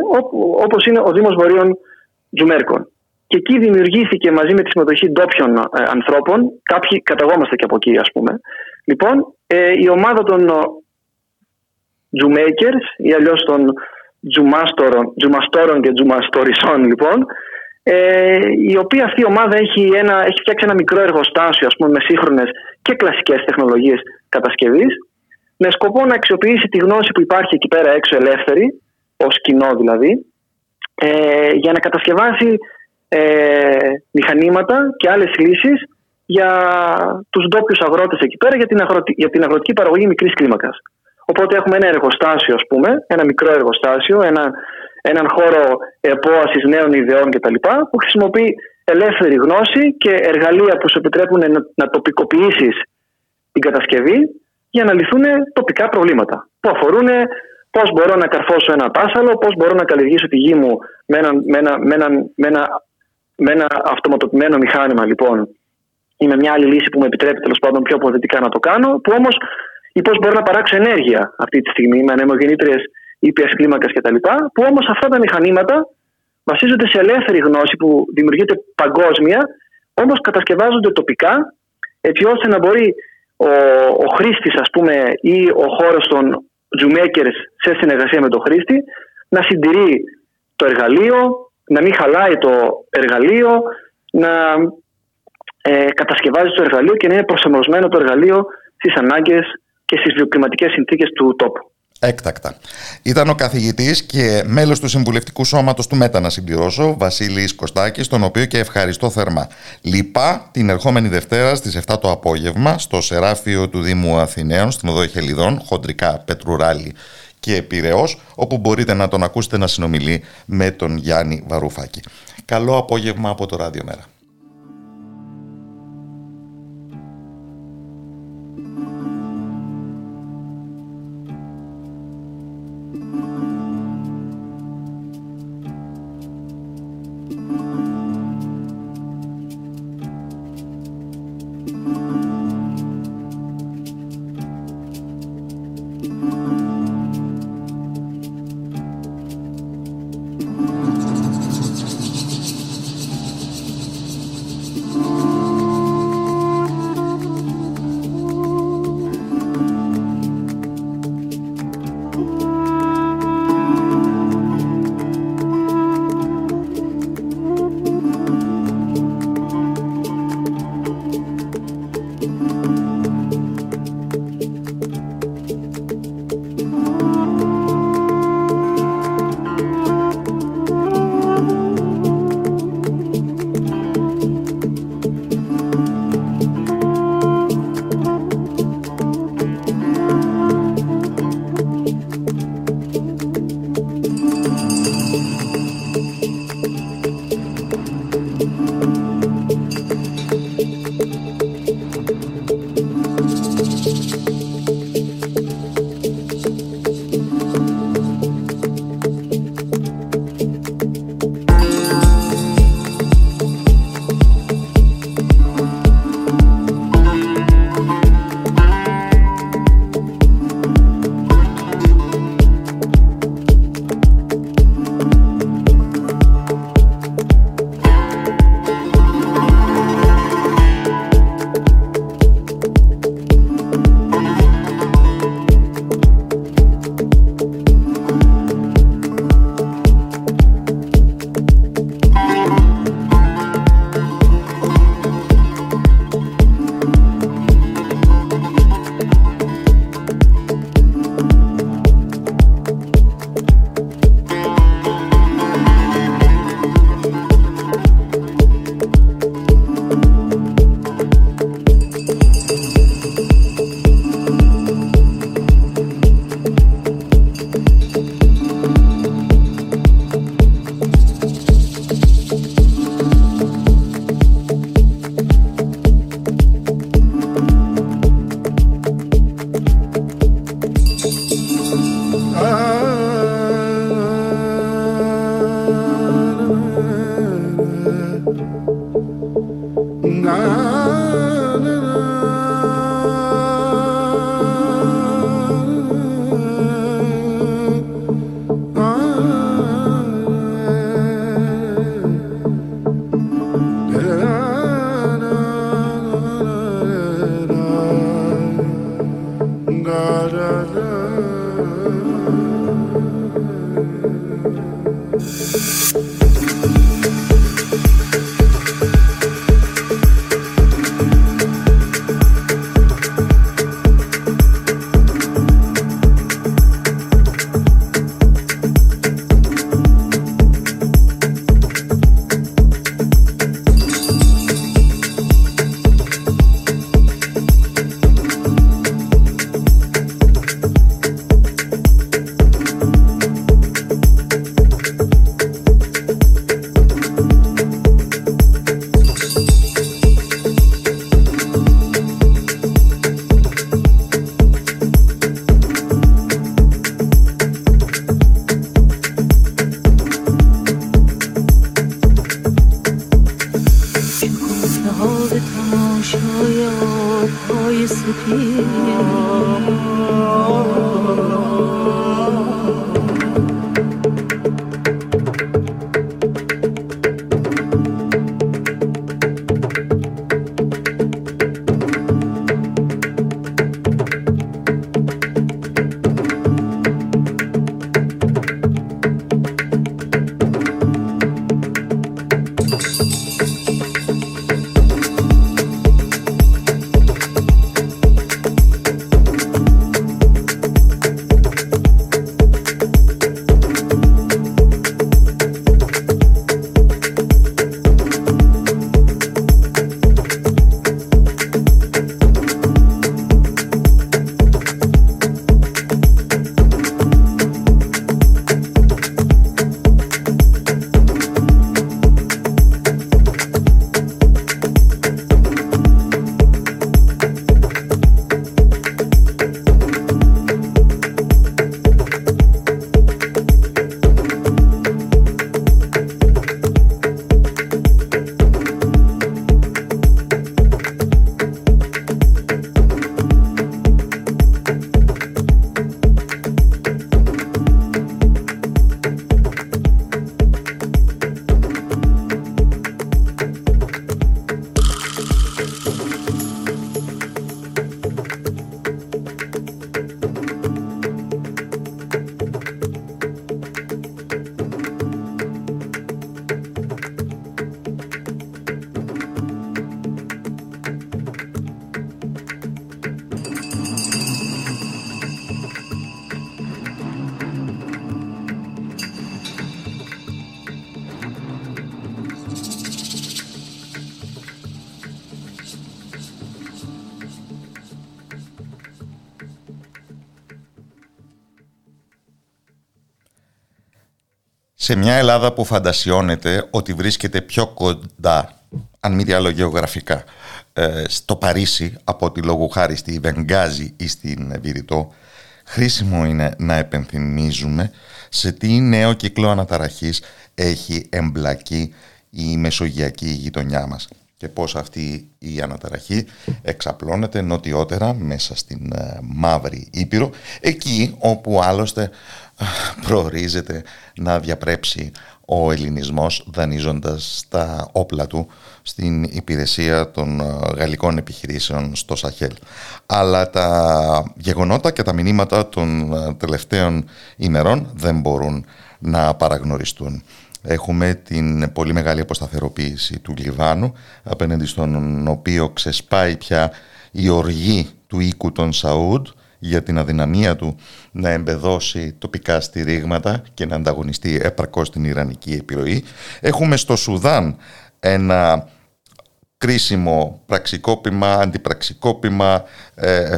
όπως είναι ο Δήμος Βορείων Τζουμέρκων. Και εκεί δημιουργήθηκε μαζί με τη συμμετοχή ντόπιων ε, ανθρώπων, κάποιοι καταγόμαστε και από εκεί, ας πούμε. Λοιπόν, ε, η ομάδα των Τζουμέικερς ή αλλιώς των Τζουμαστόρων και Τζουμαστορισών, λοιπόν, ε, η οποία αυτή η ομάδα έχει, ένα, έχει φτιάξει ένα μικρό εργοστάσιο ας πούμε, με σύγχρονες και κλασικές τεχνολογίες κατασκευής με σκοπό να αξιοποιήσει τη γνώση που υπάρχει εκεί πέρα έξω ελεύθερη, ως κοινό δηλαδή, ε, για να κατασκευάσει ε, μηχανήματα και άλλες λύσεις για τους ντόπιους αγρότες εκεί πέρα για την, για την αγροτική παραγωγή μικρής κλίμακας. Οπότε έχουμε ένα εργοστάσιο, ας πούμε, ένα μικρό εργοστάσιο, ένα, έναν χώρο επόασης νέων ιδεών κτλ. που χρησιμοποιεί ελεύθερη γνώση και εργαλεία που σου επιτρέπουν να, να τοπικοποιήσεις την κατασκευή για να λυθούν τοπικά προβλήματα που αφορούν Πώς μπορώ να καρφώσω ένα πάσαλο, πώς μπορώ να καλλιεργήσω τη γη μου με ένα, με ένα, με ένα, με ένα, με ένα αυτοματοποιημένο μηχάνημα λοιπόν ή με μια άλλη λύση που με επιτρέπει τέλος πάντων πιο αποδοτικά να το κάνω, που όμως ή πώς μπορώ να παράξω ενέργεια αυτή τη στιγμή με ανεμογεννήτριες ήπιας κλίμακας κτλ. Που όμως αυτά τα μηχανήματα βασίζονται σε ελεύθερη γνώση που δημιουργείται παγκόσμια, όμως κατασκευάζονται τοπικά, έτσι ώστε να μπορεί ο, ο χρήστης, ας πούμε, ή ο χώρος των Zoommakers σε συνεργασία με τον χρήστη να συντηρεί το εργαλείο, να μην χαλάει το εργαλείο, να ε, κατασκευάζει το εργαλείο και να είναι προσαρμοσμένο το εργαλείο στις ανάγκες και στις βιοκλιματικές συνθήκες του τόπου. Έκτακτα. Ήταν ο καθηγητής και μέλος του Συμβουλευτικού Σώματος του ΜΕΤΑ, να συμπληρώσω, Βασίλης Κωστάκης, τον οποίο και ευχαριστώ θερμά. Λοιπά την ερχόμενη Δευτέρα στις 7 το απόγευμα στο Σεράφιο του Δήμου Αθηναίων, στην Οδό Χελιδών, χοντρικά Πετρουράλη και Πυραιός, όπου μπορείτε να τον ακούσετε να συνομιλεί με τον Γιάννη Βαρουφάκη. Καλό απόγευμα από το Ράδιο Μέρα. Σε μια Ελλάδα που φαντασιώνεται ότι βρίσκεται πιο κοντά, αν μη τι άλλο γεωγραφικά, ε, στο Παρίσι από τη λόγου χάρη στη Βενγκάζη ή στην Βηρητό, χρήσιμο είναι να επενθυμίζουμε σε τι νέο κύκλο αναταραχής έχει εμπλακεί η μεσογειακή γειτονιά μας και πώς αυτή η αναταραχή εξαπλώνεται νοτιότερα μέσα στην ε, Μαύρη Ήπειρο εκεί όπου άλλωστε ε, προορίζεται να διαπρέψει ο ελληνισμός δανείζοντας τα όπλα του στην υπηρεσία των ε, γαλλικών επιχειρήσεων στο Σαχέλ. Αλλά τα γεγονότα και τα μηνύματα των τελευταίων ημερών δεν μπορούν να παραγνωριστούν. Έχουμε την πολύ μεγάλη αποσταθεροποίηση του Λιβάνου, απέναντι στον οποίο ξεσπάει πια η οργή του οίκου των Σαούντ για την αδυναμία του να εμπεδώσει τοπικά στηρίγματα και να ανταγωνιστεί έπαρκώς την Ιρανική επιρροή. Έχουμε στο Σουδάν ένα κρίσιμο πραξικόπημα, αντιπραξικόπημα ε,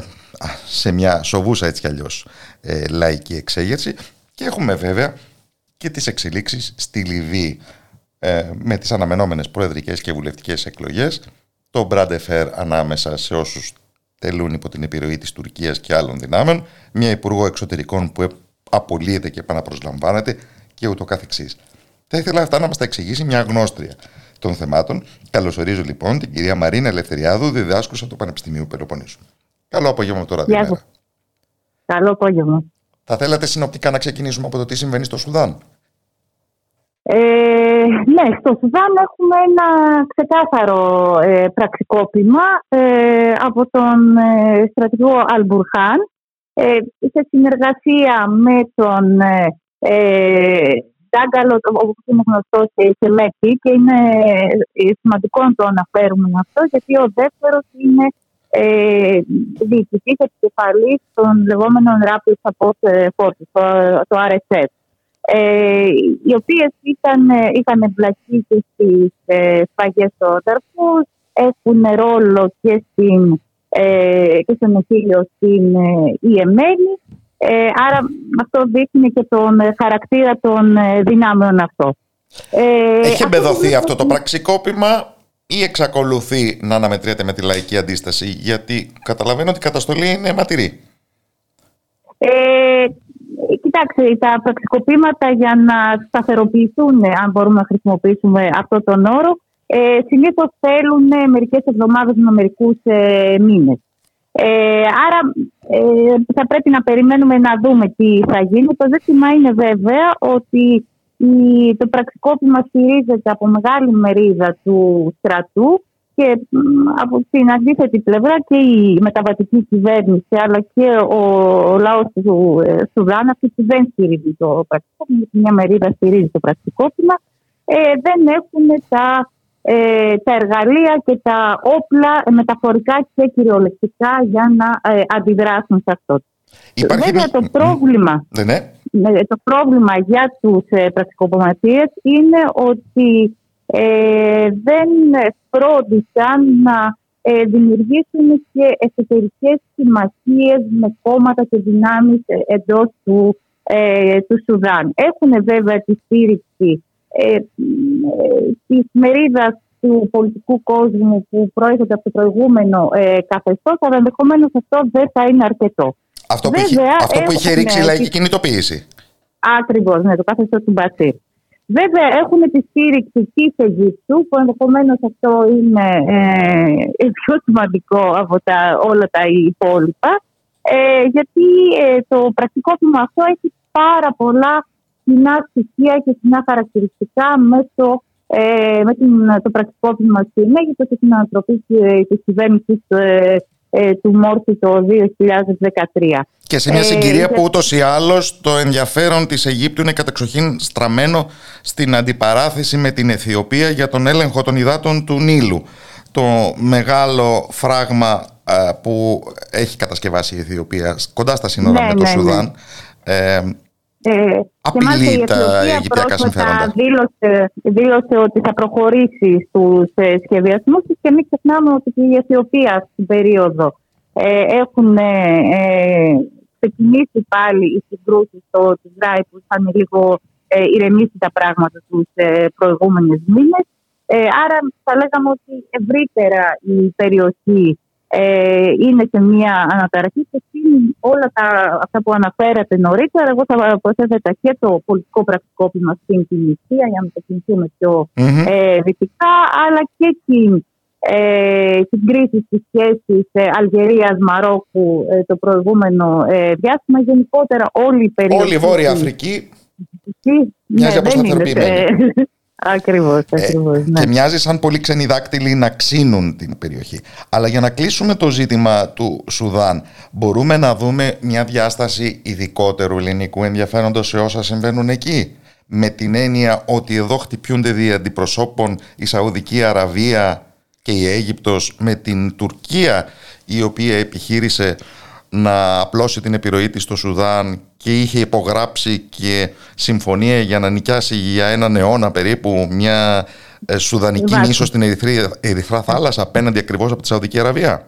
σε μια σοβούσα έτσι κι αλλιώς ε, λαϊκή εξέγερση και έχουμε βέβαια και τις εξελίξεις στη Λιβύη ε, με τις αναμενόμενες προεδρικές και βουλευτικές εκλογές, το Μπραντεφέρ ανάμεσα σε όσους τελούν υπό την επιρροή της Τουρκίας και άλλων δυνάμεων, μια υπουργό εξωτερικών που απολύεται και επαναπροσλαμβάνεται και ούτω καθεξής. Θα ήθελα αυτά να μας τα εξηγήσει μια γνώστρια των θεμάτων. Καλωσορίζω λοιπόν την κυρία Μαρίνα Ελευθεριάδου, διδάσκουσα του Πανεπιστημίου Πελοποννήσου. Καλό απόγευμα τώρα. Γεια σας. Καλό απόγευμα. Θα θέλατε συνοπτικά να ξεκινήσουμε από το τι συμβαίνει στο Σουδάν; Ε, ναι, στο Σουδάν έχουμε ένα ξεκάθαρο ε, πραξικόπημα ε, από τον ε, στρατηγό Αλμπουρχάν. Ε, σε συνεργασία με τον ε, Ντάγκαλο, όπως είναι γνωστός σε Μέκη και είναι σημαντικό να το αναφέρουμε αυτό γιατί ο δεύτερος είναι ε, διοικητής επικεφαλής των λεγόμενων Rapid Support Forces, το, το RSF ε, οι οποίες είχαν εμπλακεί και στις ε, σφαγές στο Ταρφού, έχουν ρόλο και, στην, ε, και στο νοσήλιο στην ε, Ιεμένη. Ε, άρα αυτό δείχνει και τον χαρακτήρα των ε, δυνάμεων αυτό. Ε, Έχει εμπεδοθεί αυτό το πραξικόπημα ή εξακολουθεί να αναμετριέται με τη λαϊκή αντίσταση; Γιατί καταλαβαίνω ότι η καταστολή είναι ματηρή. Ε, Κοιτάξτε, τα πραξικοπήματα για να σταθεροποιηθούν, αν μπορούμε να χρησιμοποιήσουμε αυτό τον όρο, ε, συνήθως θέλουν μερικές εβδομάδες με μερικούς ε, μήνες. Ε, άρα ε, θα πρέπει να περιμένουμε να δούμε τι θα γίνει. Το ζήτημα είναι βέβαια ότι το πραξικόπημα στηρίζεται από μεγάλη μερίδα του στρατού και από την αντίθετη πλευρά και η μεταβατική κυβέρνηση αλλά και ο, ο λαός του ε, Σουδάν αυτή δεν στηρίζει το πρακτικόπημα, μια μερίδα στηρίζει το πρακτικόπημα, ε, δεν έχουν τα, ε, τα εργαλεία και τα όπλα μεταφορικά και κυριολεκτικά για να ε, αντιδράσουν σε αυτό. Υπάρχει Βέβαια το πρόβλημα, ναι. το πρόβλημα για τους ε, είναι ότι ε, δεν φρόντισαν να ε, δημιουργήσουν και εσωτερικές συμμαχίες με κόμματα και δυνάμεις ε, εντός του, ε, του Σουδάν. Έχουν βέβαια τη στήριξη ε, της μερίδας του πολιτικού κόσμου που προέρχεται από το προηγούμενο ε, καθεστώς, αλλά ενδεχομένως αυτό δεν θα είναι αρκετό. Αυτό που, είχε, αυτό που είχε ρίξει η λαϊκή κινητοποίηση. Ακριβώς, ναι, το καθεστώς του Μπασίρ. Βέβαια έχουν τη στήριξη της Αιγύπτου που ενδεχομένως αυτό είναι ε, πιο σημαντικό από τα, όλα τα υπόλοιπα ε, γιατί ε, το πρακτικό βήμα αυτό έχει πάρα πολλά κοινά στοιχεία και κοινά χαρακτηριστικά με το, ε, με την, το πρακτικό βήμα στην Αίγυπτο και την ανατροπή της κυβέρνησης ε, ε, του Μόρφη το 2013. Και σε μια συγκυρία που ούτως ή άλλως το ενδιαφέρον της Αιγύπτου είναι κατεξοχήν στραμμένο στην αντιπαράθεση με την Αιθιοπία για τον έλεγχο των υδάτων του Νείλου. Το μεγάλο φράγμα που έχει κατασκευάσει η Αιθιοπία κοντά στα σύνορα ναι, με το ναι, ναι. Σουδάν ε, ε, απειλεί τα Αιγυπτιακά συμφέροντα. Δήλωσε, δήλωσε ότι θα προχωρήσει στους ε, σχεδιασμούς και μην ξεχνάμε ότι και η Αιθιοπία στην περίοδο ε, έχουν ε, ξεκινήσει πάλι οι συγκρούσει στο Τιγράη που είχαν λίγο ηρεμήσει τα πράγματα τους προηγούμενες μήνες. Άρα θα λέγαμε ότι ευρύτερα η περιοχή ε, είναι σε μια αναταραχή και όλα τα, αυτά που αναφέρατε νωρίτερα. Εγώ θα προσέθετα και το πολιτικό πρακτικόπημα στην Τινησία για να το κινηθούμε πιο mm-hmm. ε, δυτικά, αλλά και την ε, κρίση στις σχέσεις ε, Αλγερίας-Μαρόκου ε, το προηγούμενο ε, διάστημα. Γενικότερα όλη η περιοχή... Όλη η Βόρεια Αφρική μοιάζει ναι, αποσταθεροποιημένη. Ακριβώ, ακριβώς. Ε, ναι. Και μοιάζει σαν πολύ ξένοι δάκτυλοι να ξύνουν την περιοχή. Αλλά για να κλείσουμε το ζήτημα του Σουδάν, μπορούμε να δούμε μια διάσταση ειδικότερου ελληνικού ενδιαφέροντος σε όσα συμβαίνουν εκεί; Με την έννοια ότι εδώ χτυπιούνται δι' αντιπροσώπων η Σαουδική Αραβία και η Αίγυπτος με την Τουρκία η οποία επιχείρησε να απλώσει την επιρροή της στο Σουδάν και είχε υπογράψει και συμφωνία για να νοικιάσει για έναν αιώνα περίπου μια ε, Σουδανική νήσο στην Ερυθρά θάλασσα απέναντι ακριβώς από τη Σαουδική Αραβία.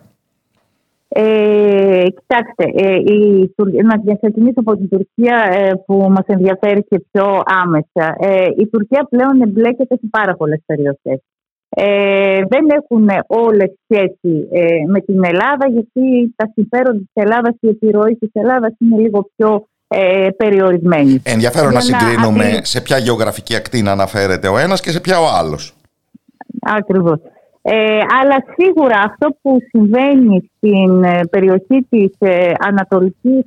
Ε, κοιτάξτε, ε, η, να ξεκινήσω από την Τουρκία ε, που μας ενδιαφέρει και πιο άμεσα. Ε, η Τουρκία πλέον εμπλέκεται σε πάρα πολλές περιοχές. Ε, δεν έχουν όλες σχέση ε, με την Ελλάδα γιατί τα συμφέροντα της Ελλάδας και η επιρροή της Ελλάδας είναι λίγο πιο ε, περιορισμένη. Ενδιαφέρον να συγκρίνουμε σε ποια γεωγραφική ακτή να αναφέρεται ο ένας και σε ποια ο άλλος. Ακριβώς. Ε, αλλά σίγουρα αυτό που συμβαίνει στην ε, περιοχή της ε, Ανατολικής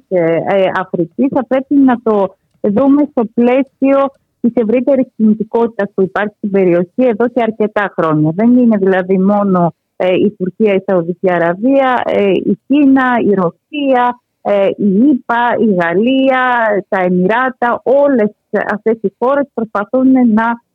Αφρικής θα πρέπει να το δούμε στο πλαίσιο της ευρύτερης κινητικότητας που υπάρχει στην περιοχή εδώ και αρκετά χρόνια. Δεν είναι δηλαδή μόνο ε, η Τουρκία, η Σαουδική Αραβία, ε, η Κίνα, η Ρωσία, ε, η ΙΠΑ, η Γαλλία, τα Εμμυράτα, όλες αυτές οι χώρες προσπαθούν να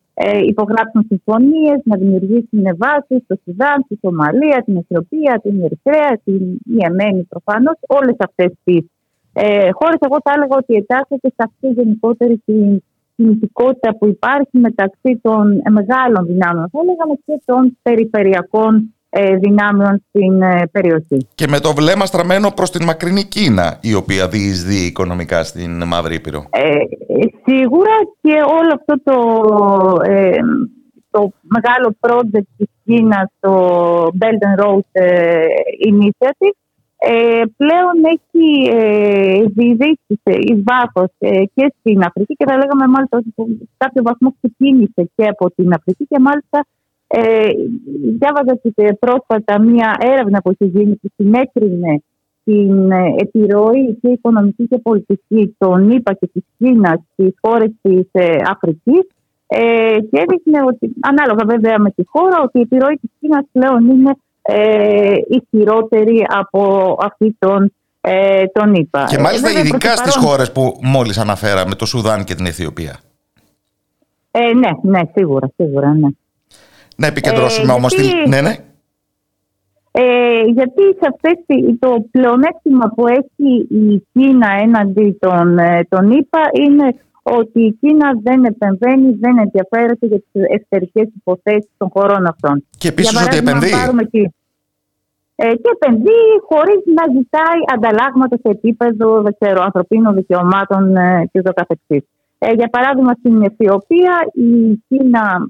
υπογράψουν συμφωνίες, να δημιουργήσουν βάσεις στο Σουδάν, στη Σομαλία, την Αιθιοπία, την Ερυθρέα, την Ιεμένη προφανώς, όλες αυτές τις ε, χώρες. Εγώ θα έλεγα ότι εντάσσεται σε αυτή γενικότερη την κινητικότητα που υπάρχει μεταξύ των μεγάλων δυνάμεων, θα λέγαμε και των περιφερειακών ε, δυνάμεων στην ε, περιοχή. Και με το βλέμμα στραμμένο προς την μακρινή Κίνα, η οποία διεισδύει οικονομικά στην Μαύρη Ήπειρο. Ε, σίγουρα και όλο αυτό το, το μεγάλο project της Κίνας, το Belt and Road Initiative, ε, πλέον έχει ε, διεισδύσει εις βάθος ε, και στην Αφρική και θα λέγαμε μάλιστα ότι σε κάποιο βαθμό ξεκίνησε και από την Αφρική και μάλιστα ε, διάβαζα και πρόσφατα μία έρευνα που έχει γίνει που συνέκρινε την ε, επιρροή και οικονομική και πολιτική των ΗΠΑ και της Κίνας στις χώρες της ε, Αφρικής ε, και έδειχνε ότι, ανάλογα βέβαια με τη χώρα, ότι η επιρροή της Κίνας πλέον είναι ε, ισχυρότερη από αυτή των, ε, τον ΗΠΑ. Και μάλιστα ε, ειδικά στις χώρες που μόλις αναφέραμε, το Σουδάν και την Αιθιοπία. Ε, ναι, ναι, σίγουρα, σίγουρα, ναι. Να επικεντρώσουμε ε, όμως γιατί, Ναι, ναι. Ε, γιατί σε αυτές το πλεονέκτημα που έχει η Κίνα έναντι των, ε, των ΗΠΑ είναι ότι η Κίνα δεν επεμβαίνει, δεν ενδιαφέρεται για τις εσωτερικέ υποθέσεις των χωρών αυτών. Και επίσης ότι επενδύει. Και, ε, και επενδύει χωρίς να ζητάει ανταλλάγματα σε επίπεδο ξέρω, ανθρωπίνων δικαιωμάτων ε, και το καθεξής. Ε, για παράδειγμα, στην Αιθιοπία η Κίνα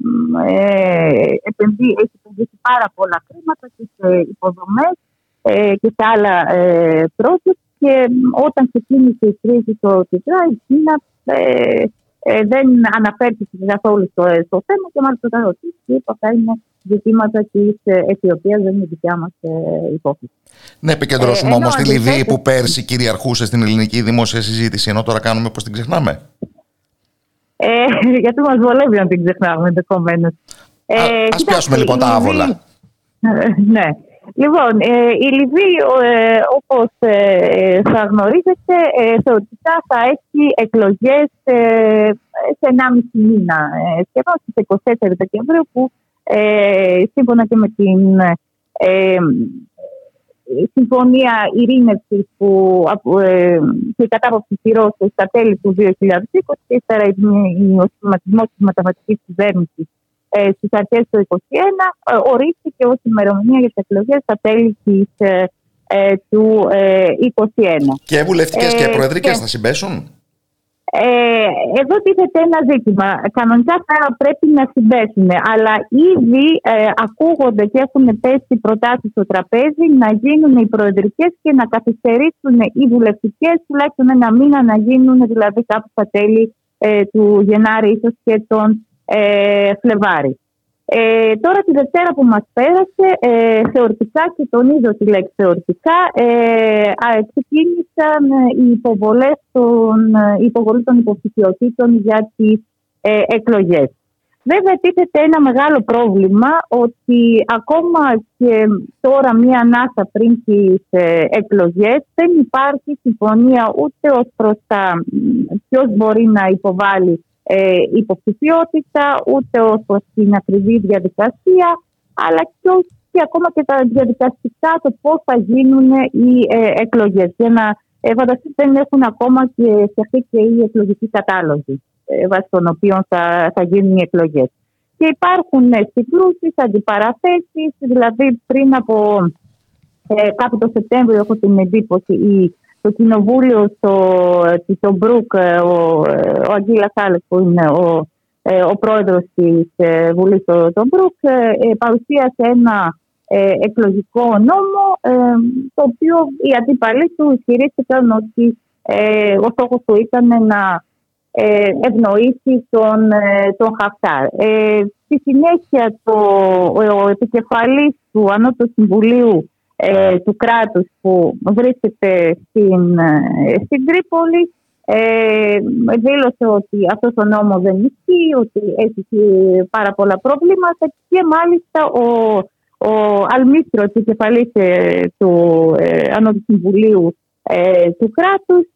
ε, επενδύει, έχει επενδύσει πάρα πολλά χρήματα και σε υποδομές ε, και σε άλλα ε, project και όταν ξεκίνησε η κρίση στο Τιτρά, η Κίνα ε, ε, δεν αναφέρθηκε καθόλου στο, στο θέμα και μάλιστα όταν ρωτήσει αυτά είναι ζητήματα της Αιθιοπίας, δεν είναι δικιά μας ε, υπόθεση. Να επικεντρώσουμε ε, όμως τη Λιβύη που πέρσι κυριαρχούσε στην ελληνική δημόσια συζήτηση, ενώ τώρα κάνουμε πώ την ξεχνάμε. Ε, γιατί μας βολεύει να την ξεχνάμε ενδεχομένως. Ε, Α πιάσουμε λοιπόν τα άβολα. ναι. Λοιπόν, ε, η Λιβύη, ε, όπως ε, θα γνωρίζετε, θεωρητικά θα έχει εκλογές σε 1,5 μήνα, σχεδόν στις 24 Δεκεμβρίου, που σύμφωνα και με την συμφωνία ειρήνευσης που ε, και η κατάποψη κυρώσεων στα τέλη του 2020 και ύστερα ο σχηματισμό της μεταβατική κυβέρνησης ε, στις αρχές του 2021 ε, ορίστηκε ως ημερομηνία για τις εκλογές στα τέλη της, ε, ε του 2021. Και βουλευτικές και προεδρικέ θα συμπέσουν; Ε, εδώ τίθεται ένα ζήτημα. Κανονικά θα πρέπει να συμπέσουν, αλλά ήδη ε, ακούγονται και έχουν πέσει προτάσεις στο τραπέζι να γίνουν οι προεδρικές και να καθυστερήσουν οι βουλευτικές τουλάχιστον ένα μήνα να γίνουν δηλαδή κάπου στα τέλη ε, του Γενάρη, ίσως και τον ε, Φλεβάρη. Ε, τώρα τη Δευτέρα που μας πέρασε, ε, θεωρητικά και τονίζω τη λέξη θεωρητικά, ε, ξεκίνησαν οι υποβολές των, η υποβολή των υποψηφιωτήτων για τις ε, εκλογές. Βέβαια τίθεται ένα μεγάλο πρόβλημα ότι ακόμα και τώρα μία ανάσα πριν τις ε, εκλογές δεν υπάρχει συμφωνία ούτε ως προς τα ποιος μπορεί να υποβάλει ε, υποψηφιότητα, ούτε όσο στην ακριβή διαδικασία, αλλά και, και ακόμα και τα διαδικαστικά το πώς θα γίνουν οι ε, εκλογές. Για να ε, φανταστείτε δεν έχουν ακόμα και φτιαχτεί και οι εκλογικοί κατάλογοι ε, βάσει των οποίων θα, θα γίνουν οι εκλογές. Και υπάρχουν ε, συγκρούσεις, αντιπαραθέσεις, δηλαδή πριν από ε, κάπου το Σεπτέμβριο έχω την εντύπωση η το κοινοβούλιο στο, στο Μπρουκ, ε, ο, ε, ο Αγγίλας Άλεξ που είναι ο, ε, ο πρόεδρος της Βουλής του Μπρουκ παρουσίασε ένα εκλογικό νόμο το οποίο οι αντίπαλοι του ισχυρίστηκαν ότι ο στόχος του ήταν να ευνοήσει τον, τον Χαφτάρ. στη συνέχεια το, ο επικεφαλής του Ανώτου Συμβουλίου ε, του κράτους που βρίσκεται στην, ε, στην Τρίπολη ε, δήλωσε ότι αυτός ο νόμος δεν ισχύει, ότι έχει πάρα πολλά προβλήματα και μάλιστα ο, ο Αλμίστρο, της κεφαλής ε, του ε, Ανώτου Συμβουλίου ε, του κράτους,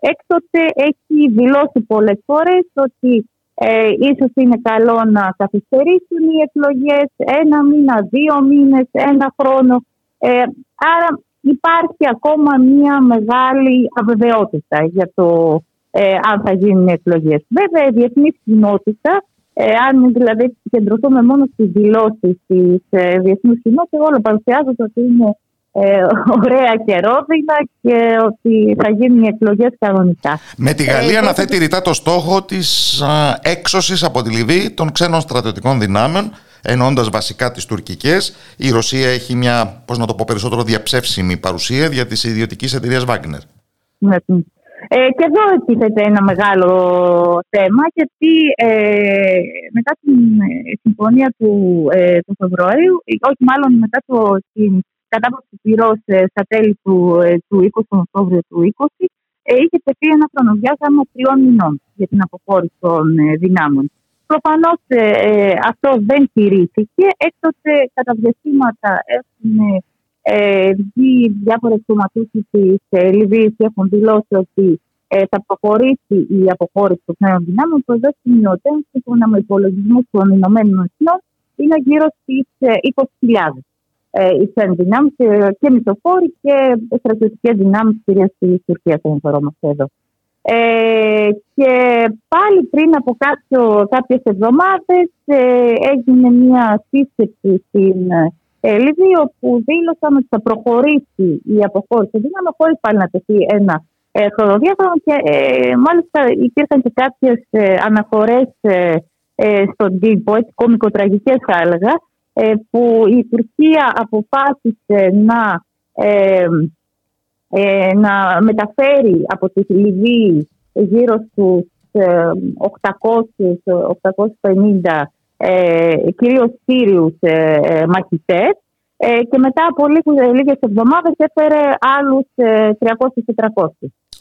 έκτοτε έχει δηλώσει πολλές φορές ότι ε, ίσως είναι καλό να καθυστερήσουν οι εκλογές ένα μήνα, δύο μήνες, ένα χρόνο ε, άρα υπάρχει ακόμα μια μεγάλη αβεβαιότητα για το ε, αν θα γίνουν εκλογές. Βέβαια, η διεθνή κοινότητα, ε, αν δηλαδή κεντρωθούμε μόνο στις δηλώσεις της ε, διεθνούς κοινότητας, όλο παρουσιάζεται ότι είναι ε, ωραία και ρόδινα και ότι θα γίνουν οι εκλογές κανονικά. Με τη Γαλλία ε, να θέτει ρητά το στόχο της έξωσης από τη Λιβύη των ξένων στρατιωτικών δυνάμεων ενώντα βασικά τις τουρκικές. Η Ρωσία έχει μια, πώς να το πω περισσότερο, διαψεύσιμη παρουσία για τη ιδιωτική εταιρεία Wagner. Ναι. Ε, και εδώ τίθεται ένα μεγάλο θέμα γιατί ε, μετά την ε, συμφωνία του, ε, του Φεβρουαρίου, όχι μάλλον μετά το, την κατάπαυση πυρός ε, στα τέλη του, ε, του 20, τον Οκτώβριο του 20, ε, είχε τεθεί ένα χρονοδιάγραμμα τριών μηνών για την αποχώρηση των δυνάμων. Προφανώς ε, ε, αυτό δεν τηρήθηκε. Έκτοτε κατά διαστήματα έχουν ε, βγει διάφορες κομματούσει της ε, Λιβύης και έχουν δηλώσει ότι ε, θα προχωρήσει η αποχώρηση των νέων δυνάμεων. Το εδώ σημειωτέν, σύμφωνα με υπολογισμούς των Ηνωμένων Εθνών, είναι γύρω στις 20.000 ε, οι ξένοι δυνάμεις και μισοφόροι και στρατιωτικές δυνάμεις, κυρίως της Τουρκίας, αναφερόμαστε εδώ. Ε, και πάλι πριν από κάποιο, κάποιες εβδομάδες ε, έγινε μια σύσκεψη στην ε, Λιβύη όπου δήλωσαν ότι θα προχωρήσει η αποχώρηση. Δύναμη χωρίς πάλι να τεθεί ένα ε, χρονοδιάγραμμα και ε, μάλιστα υπήρχαν και κάποιες ε, αναφορές ε, ε, στον τύπο, έτσι κομικοτραγικές θα έλεγα, που η Τουρκία αποφάσισε να ε, να μεταφέρει από τη Λιβύη γύρω στους 800-850 ε, κυρίως Σύριους ε, ε, μαχητές ε, και μετά από λίγες, λίγες εβδομάδες έφερε άλλους 300-400.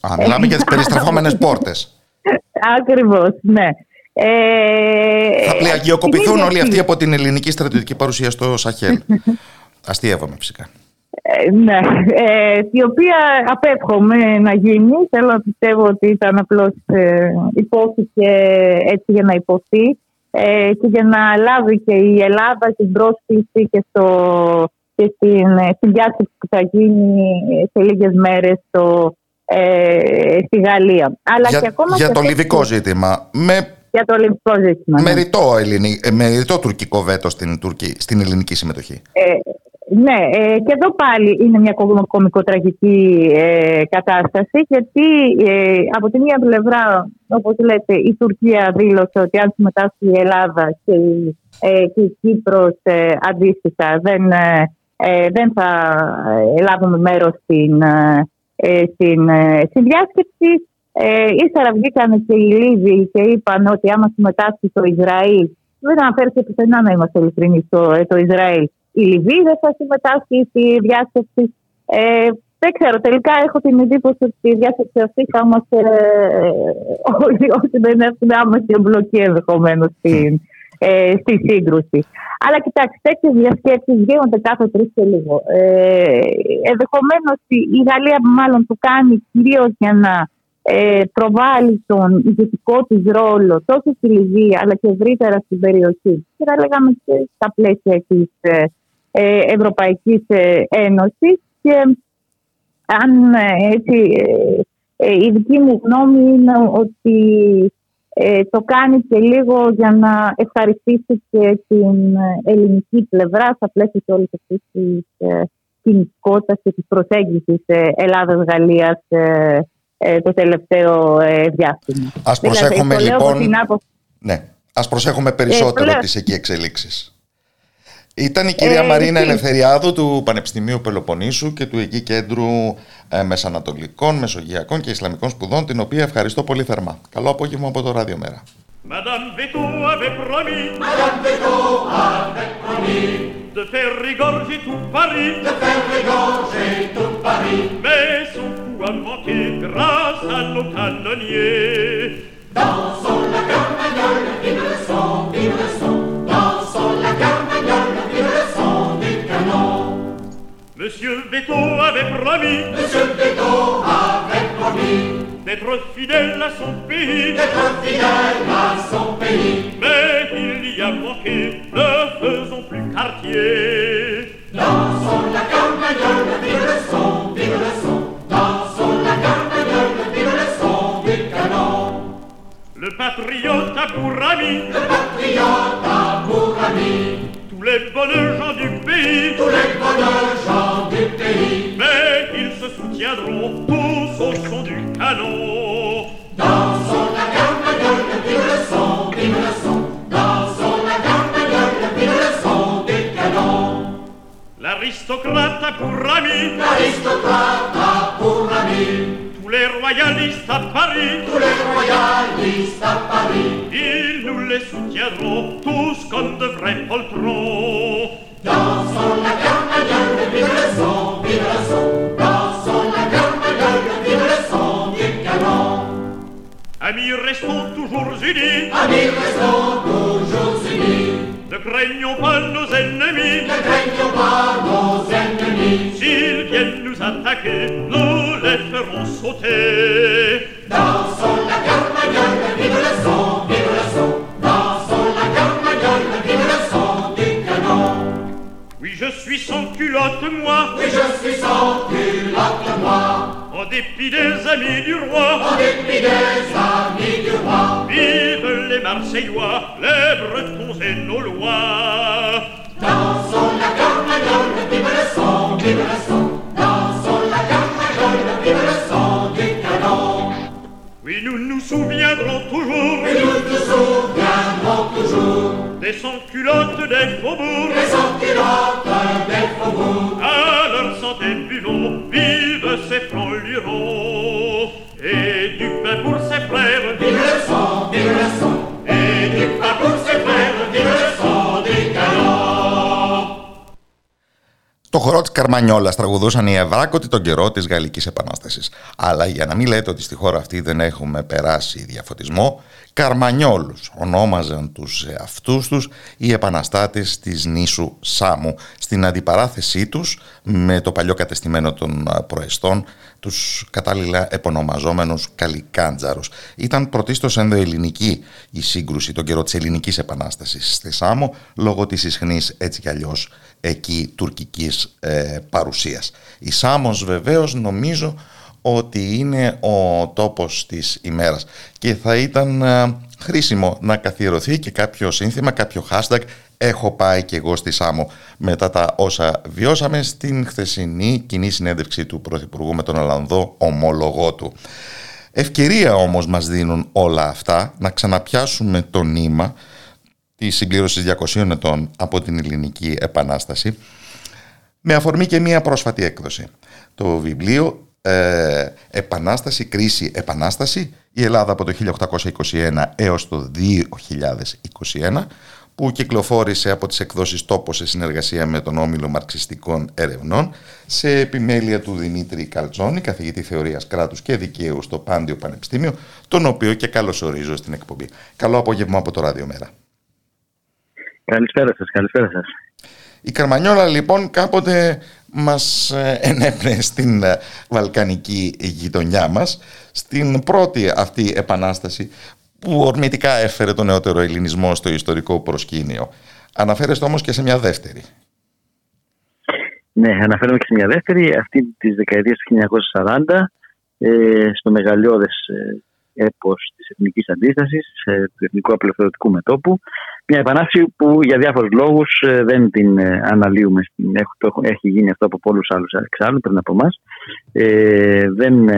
Α, μιλάμε για τις περιστρεφόμενες πόρτες. Ακριβώς, ναι. Ε, Θα πλαγιοκοπηθούν όλοι αυτοί από την ελληνική στρατιωτική παρουσία στο Σαχέλ. Αστείευαμε φυσικά. Ε, ναι, ε, η οποία απέφχομαι να γίνει. Θέλω να πιστεύω ότι ήταν απλώ ε, υπόθηκε έτσι για να υποθεί ε, και για να λάβει και η Ελλάδα την πρόσκληση και, στο, και στην, στην διάσκεψη που θα γίνει σε λίγες μέρες στο, ε, στη Γαλλία. Αλλά για, και ακόμα για το λιβικό ζήτημα. Με για το λιβικό ζήτημα. Με, ναι. ρητό, ελληνι... με ρητό τουρκικό βέτο στην, Τουρκή, στην ελληνική συμμετοχή. Ε, Ναι, ε, και εδώ πάλι είναι μια κομικοτραγική ε, κατάσταση γιατί ε, από τη μία πλευρά, όπως λέτε, η Τουρκία δήλωσε ότι αν συμμετάσχει η Ελλάδα και η, ε, και η Κύπρος αντίστοιχα δεν, δεν θα λάβουμε μέρος στην, στην συνδιάσκεψη. ύστερα βγήκαν και οι Λίβοι και είπαν ότι άμα συμμετάσχει το Ισραήλ, δεν αναφέρθηκε πουθενά να είμαστε ειλικρινεί το, το Ισραήλ, η Λιβύη δεν θα συμμετάσχει στη διάσκεψη. Ε, δεν ξέρω, τελικά έχω την εντύπωση ότι η διάσκεψη αυτή θα είμαστε όλοι όσοι δεν έχουν άμεση εμπλοκή ενδεχομένως στη, ε, στη σύγκρουση. Αλλά κοιτάξτε, τέτοιες διασκέψεις γίνονται κάθε τρεις και λίγο. Ε, Ενδεχομένως η Γαλλία μάλλον το κάνει κυρίως για να ε, προβάλλει τον ηγετικό της ρόλο τόσο στη Λιβύη αλλά και ευρύτερα στην περιοχή. Και θα λέγαμε και στα πλαίσια της ε, ε, Ευρωπαϊκής ε, Ένωσης και αν ε, έτσι η δική μου γνώμη είναι ότι το κάνει και λίγο για να ευχαριστήσει και την ελληνική πλευρά στα πλαίσια και όλη αυτή τη κινητικότητα και τη προσέγγισης Ελλάδα-Γαλλία το τελευταίο διάστημα. Ας δηλαδή, προσέχουμε λοιπόν. Ναι. Ας προσέχουμε περισσότερο ε, τις εκεί εξελίξεις. Ήταν η κυρία ε, Μαρίνα Ελευθεριάδου του Πανεπιστημίου Πελοποννήσου και του εκεί κέντρου ε, Μεσανατολικών, Μεσογειακών και Ισλαμικών Σπουδών, την οποία ευχαριστώ πολύ θερμά. Καλό απόγευμα από το Ράδιο Μέρα. Madame Veto avait promis, Madame Veto avait promis de faire rigorger tout Paris, de faire rigorger χορό τη Καρμανιόλα τραγουδούσαν οι Ευράκοτοι τον καιρό της Γαλλικής Επανάστασης. Αλλά για να μην λέτε ότι στη χώρα αυτή δεν έχουμε περάσει διαφωτισμό, Καρμανιόλους ονόμαζαν τους αυτούς τους οι επαναστάτες της νήσου Σάμου στην αντιπαράθεσή τους με το παλιό κατεστημένο των προεστών τους κατάλληλα επωνομαζόμενους Καλικάντζαρους. Ήταν πρωτίστως ενδοελληνική η σύγκρουση τον καιρό της ελληνικής επανάστασης στη Σάμο λόγω της ισχνής έτσι κι αλλιώς εκεί τουρκικής ε, παρουσίας. Η Σάμος βεβαίως νομίζω ότι είναι ο τόπος της ημέρας και θα ήταν ε, χρήσιμο να καθιερωθεί και κάποιο σύνθημα, κάποιο hashtag έχω πάει και εγώ στη Σάμο μετά τα όσα βιώσαμε στην χθεσινή κοινή συνέντευξη του Πρωθυπουργού με τον Ολλανδό ομολογό του. Ευκαιρία όμως μας δίνουν όλα αυτά να ξαναπιάσουμε το νήμα της συμπλήρωσης 200 ετών από την Ελληνική Επανάσταση με αφορμή και μία πρόσφατη έκδοση. Το βιβλίο ε, «Επανάσταση, κρίση, επανάσταση» η Ελλάδα από το 1821 έως το 2021 που κυκλοφόρησε από τις εκδόσεις τόπος σε συνεργασία με τον Όμιλο Μαρξιστικών Ερευνών σε επιμέλεια του Δημήτρη Καλτζόνη, καθηγητή θεωρίας κράτους και δικαίου στο Πάντιο Πανεπιστήμιο, τον οποίο και καλωσορίζω στην εκπομπή. Καλό απόγευμα από το Ράδιο Μέρα. Καλησπέρα σας, καλησπέρα σας. Η Καρμανιόλα λοιπόν κάποτε μας ε, ενέπνεε στην ε, βαλκανική γειτονιά μας στην πρώτη αυτή επανάσταση που ορμητικά έφερε τον νεότερο ελληνισμό στο ιστορικό προσκήνιο. Αναφέρεστε όμως και σε μια δεύτερη. Ναι, αναφέρομαι και σε μια δεύτερη, αυτή της δεκαετίας του 1940, ε, στο μεγαλειώδες ε, έπος της εθνικής αντίστασης, ε, του εθνικού απελευθερωτικού μετόπου. Μια επανάσταση που για διάφορους λόγους ε, δεν την ε, αναλύουμε. Έχει γίνει αυτό από πολλούς άλλους εξάλλου πριν από εμάς. Ε, δεν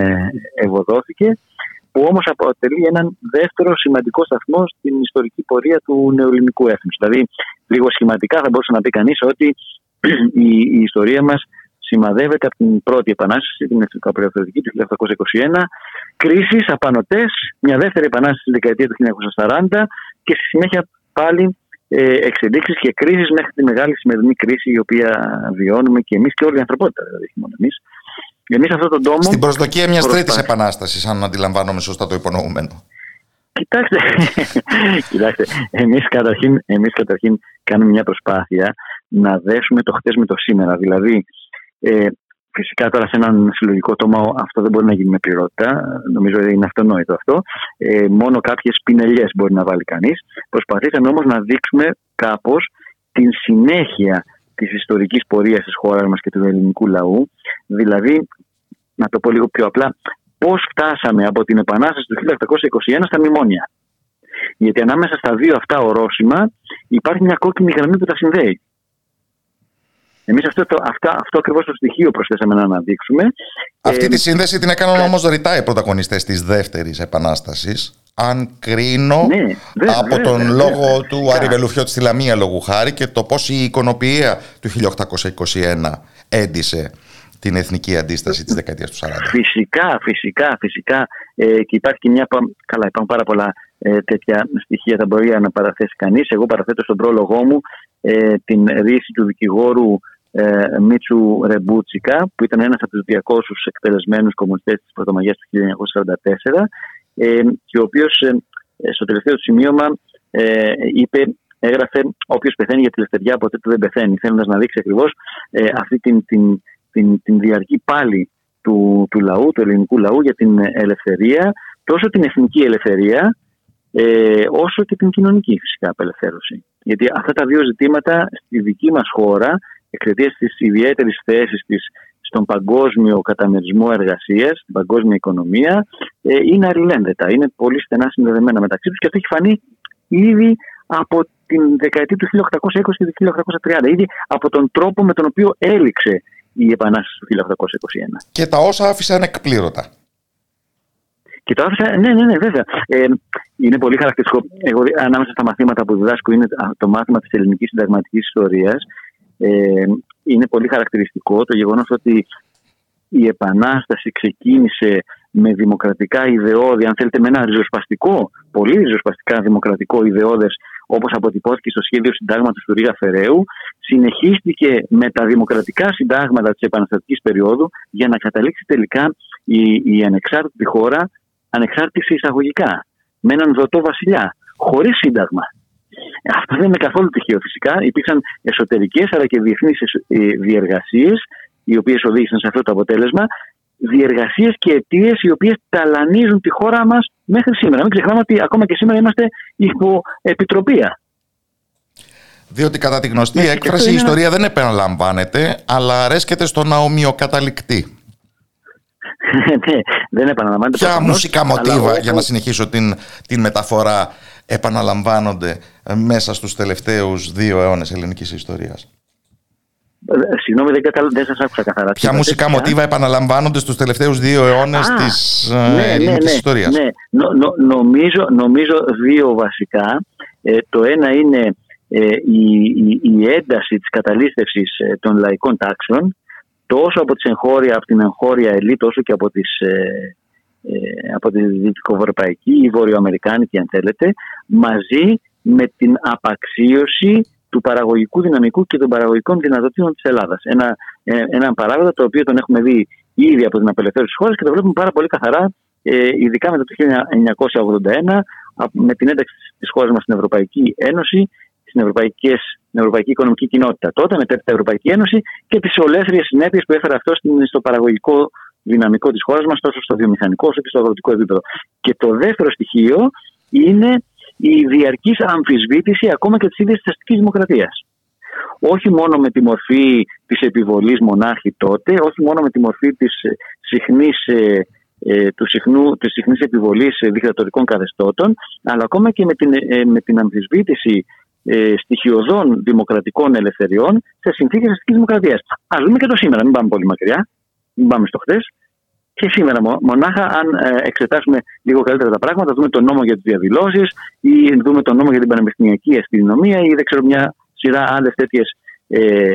ευωδόθηκε που όμως αποτελεί έναν δεύτερο σημαντικό σταθμό στην ιστορική πορεία του νεοελληνικού έθνους. Δηλαδή, λίγο σχηματικά θα μπορούσε να πει κανείς ότι η, η ιστορία μας σημαδεύεται από την πρώτη επανάσταση, την Εθνικοαπελευθερωτική του 1821, κρίσεις, απανοτές, μια δεύτερη επανάσταση τη δεκαετία του 1940 και στη συνέχεια πάλι ε, εξελίξεις και κρίσεις μέχρι τη μεγάλη σημερινή κρίση η οποία βιώνουμε και εμείς και όλη η ανθρωπότητα, δηλαδή, όχι μόνο εμείς, Εμείς αυτόν τον τόμο... Στην προσδοκία μιας προσπά... τρίτης επανάστασης, αν αντιλαμβάνομαι σωστά το υπονοούμενο. Κοιτάξτε, κοιτάξτε εμείς, καταρχήν, εμείς καταρχήν κάνουμε μια προσπάθεια να δέσουμε το χτες με το σήμερα. Δηλαδή, ε, φυσικά τώρα σε έναν συλλογικό τόμο αυτό δεν μπορεί να γίνει με πληρότητα. Νομίζω ότι είναι αυτονόητο αυτό. Ε, μόνο κάποιες πινελιές μπορεί να βάλει κανείς. Προσπαθήσαμε όμως να δείξουμε κάπως την συνέχεια της ιστορικής πορείας της χώρας μας και του ελληνικού λαού. Δηλαδή, να το πω λίγο πιο απλά, πώς φτάσαμε από την Επανάσταση του 1821 στα μνημόνια. Γιατί ανάμεσα στα δύο αυτά ορόσημα υπάρχει μια κόκκινη γραμμή που τα συνδέει. Εμείς αυτό, το, αυτά, αυτό ακριβώς το στοιχείο προσθέσαμε να αναδείξουμε. Αυτή ε, τη σύνδεση την έκαναν όμω ρητά οι πρωταγωνιστές της δεύτερης επανάστασης. Αν κρίνω ναι, από τον λόγο του Άρη Βελουφιώτη στη Λαμία λόγου χάρη και το πώς η εικονοποιία του 1821 έντισε την εθνική αντίσταση της δεκαετίας του 40. Φυσικά, φυσικά, φυσικά. Ε, και υπάρχει και μια. Καλά, υπάρχουν πάρα πολλά ε, τέτοια στοιχεία θα μπορεί να παραθέσει κανείς. Εγώ παραθέτω στον πρόλογό μου ε, την ρίση του δικηγόρου ε, Μίτσου Ρεμπούτσικα, που ήταν ένας από τους 200 εκτελεσμένους κομμουνιστές της Πρωτομαγιάς του 1944 ε, και ο οποίος ε, στο τελευταίο σημείωμα ε, είπε έγραφε όποιο πεθαίνει για τη ελευθεριά ποτέ του δεν πεθαίνει θέλοντας να δείξει ακριβώς ε, αυτή την, την, την, την διαρκή πάλι του, του λαού, του ελληνικού λαού για την ελευθερία τόσο την εθνική ελευθερία ε, όσο και την κοινωνική φυσικά απελευθέρωση. Γιατί αυτά τα δύο ζητήματα στη δική μας χώρα εξαιτία της ιδιαίτερης θέσης της στον παγκόσμιο καταμερισμό εργασίας, στην παγκόσμια οικονομία, ε, είναι αλληλένδετα. Είναι πολύ στενά συνδεδεμένα μεταξύ τους και αυτό έχει φανεί ήδη από την δεκαετία του 1820 και του 1830. Ήδη από τον τρόπο με τον οποίο έληξε η Επανάσταση του 1821. Και τα όσα άφησαν εκπλήρωτα. Και το άφησα, ναι, ναι, ναι, βέβαια. Ε, είναι πολύ χαρακτηριστικό. Εγώ, ανάμεσα στα μαθήματα που διδάσκω, είναι το μάθημα της ελληνικής συνταγματικής ιστορίας. Ε, είναι πολύ χαρακτηριστικό το γεγονός ότι η Επανάσταση ξεκίνησε με δημοκρατικά ιδεώδη, αν θέλετε με ένα ριζοσπαστικό, πολύ ριζοσπαστικά δημοκρατικό ιδεώδες όπως αποτυπώθηκε στο σχέδιο συντάγματος του Ρίγα Φεραίου, συνεχίστηκε με τα δημοκρατικά συντάγματα της επαναστατικής περίοδου για να καταλήξει τελικά η, η ανεξάρτητη χώρα ανεξάρτηση εισαγωγικά, με έναν δοτό βασιλιά, χωρίς σύνταγμα. Αυτό δεν είναι καθόλου τυχαίο φυσικά. Υπήρξαν εσωτερικές αλλά και διεθνείς ε, διεργασίες οι οποίες οδήγησαν σε αυτό το αποτέλεσμα. Διεργασίες και αιτίες οι οποίες ταλανίζουν τη χώρα μας μέχρι σήμερα. Μην ξεχνάμε ότι ακόμα και σήμερα είμαστε υπό επιτροπία. Διότι κατά τη γνωστή ναι, έκφραση η ιστορία δεν επαναλαμβάνεται, αλλά αρέσκεται στο να ομοιοκαταληκτεί. ναι, δεν επαναλαμβάνεται. Ποια μουσικά μοτίβα, για να συνεχίσω την, την μεταφορά, επαναλαμβάνονται μέσα στους τελευταίους δύο αιώνες ελληνικής ιστορίας. Ε, συγγνώμη, δεν, καταλ... δεν σας άκουσα καθαρά. Ποια μουσικά μοτίβα επαναλαμβάνονται στους τελευταίους δύο αιώνες της ε, ναι, ναι, ελληνικής ναι, ιστορίας; Ναι, νο, νο, νομίζω, νομίζω δύο βασικά. Ε, το ένα είναι ε, η, η, η, ένταση της καταλήστευσης των λαϊκών τάξεων τόσο από, τις εγχώρια, από την εγχώρια ελίτ όσο και από, τις, ε, από τη δυτικοευρωπαϊκή ή βορειοαμερικάνικη αν θέλετε μαζί με την απαξίωση του παραγωγικού δυναμικού και των παραγωγικών δυνατοτήτων της Ελλάδας. Ένα, ε, ένα παράγοντα το οποίο τον έχουμε δει ήδη από την απελευθέρωση της χώρας και το βλέπουμε πάρα πολύ καθαρά, ε, ειδικά μετά το 1981, με την ένταξη της χώρας μας στην Ευρωπαϊκή Ένωση, στην, στην Ευρωπαϊκή Οικονομική Κοινότητα. Τότε μετέπειτα Ευρωπαϊκή Ένωση και τις ολέθριες συνέπειες που έφερε αυτό στο παραγωγικό δυναμικό της χώρας μας, τόσο στο βιομηχανικό όσο και στο αγροτικό επίπεδο. Και το δεύτερο στοιχείο είναι η διαρκής αμφισβήτηση ακόμα και της ίδιας της αστικής δημοκρατίας. Όχι μόνο με τη μορφή της επιβολής μονάρχη τότε, όχι μόνο με τη μορφή της συχνής, ε, ε του συχνού, της συχνής επιβολής δικτατορικών καθεστώτων, αλλά ακόμα και με την, ε, με την αμφισβήτηση ε, στοιχειωδών δημοκρατικών ελευθεριών σε συνθήκες αστικής δημοκρατίας. Ας δούμε και το σήμερα, μην πάμε πολύ μακριά, μην πάμε στο χθες και σήμερα μονάχα αν ε, εξετάσουμε λίγο καλύτερα τα πράγματα, δούμε τον νόμο για τις διαδηλώσεις ή δούμε τον νόμο για την πανεπιστημιακή αστυνομία ή δεν ξέρω μια σειρά άλλες τέτοιες ε,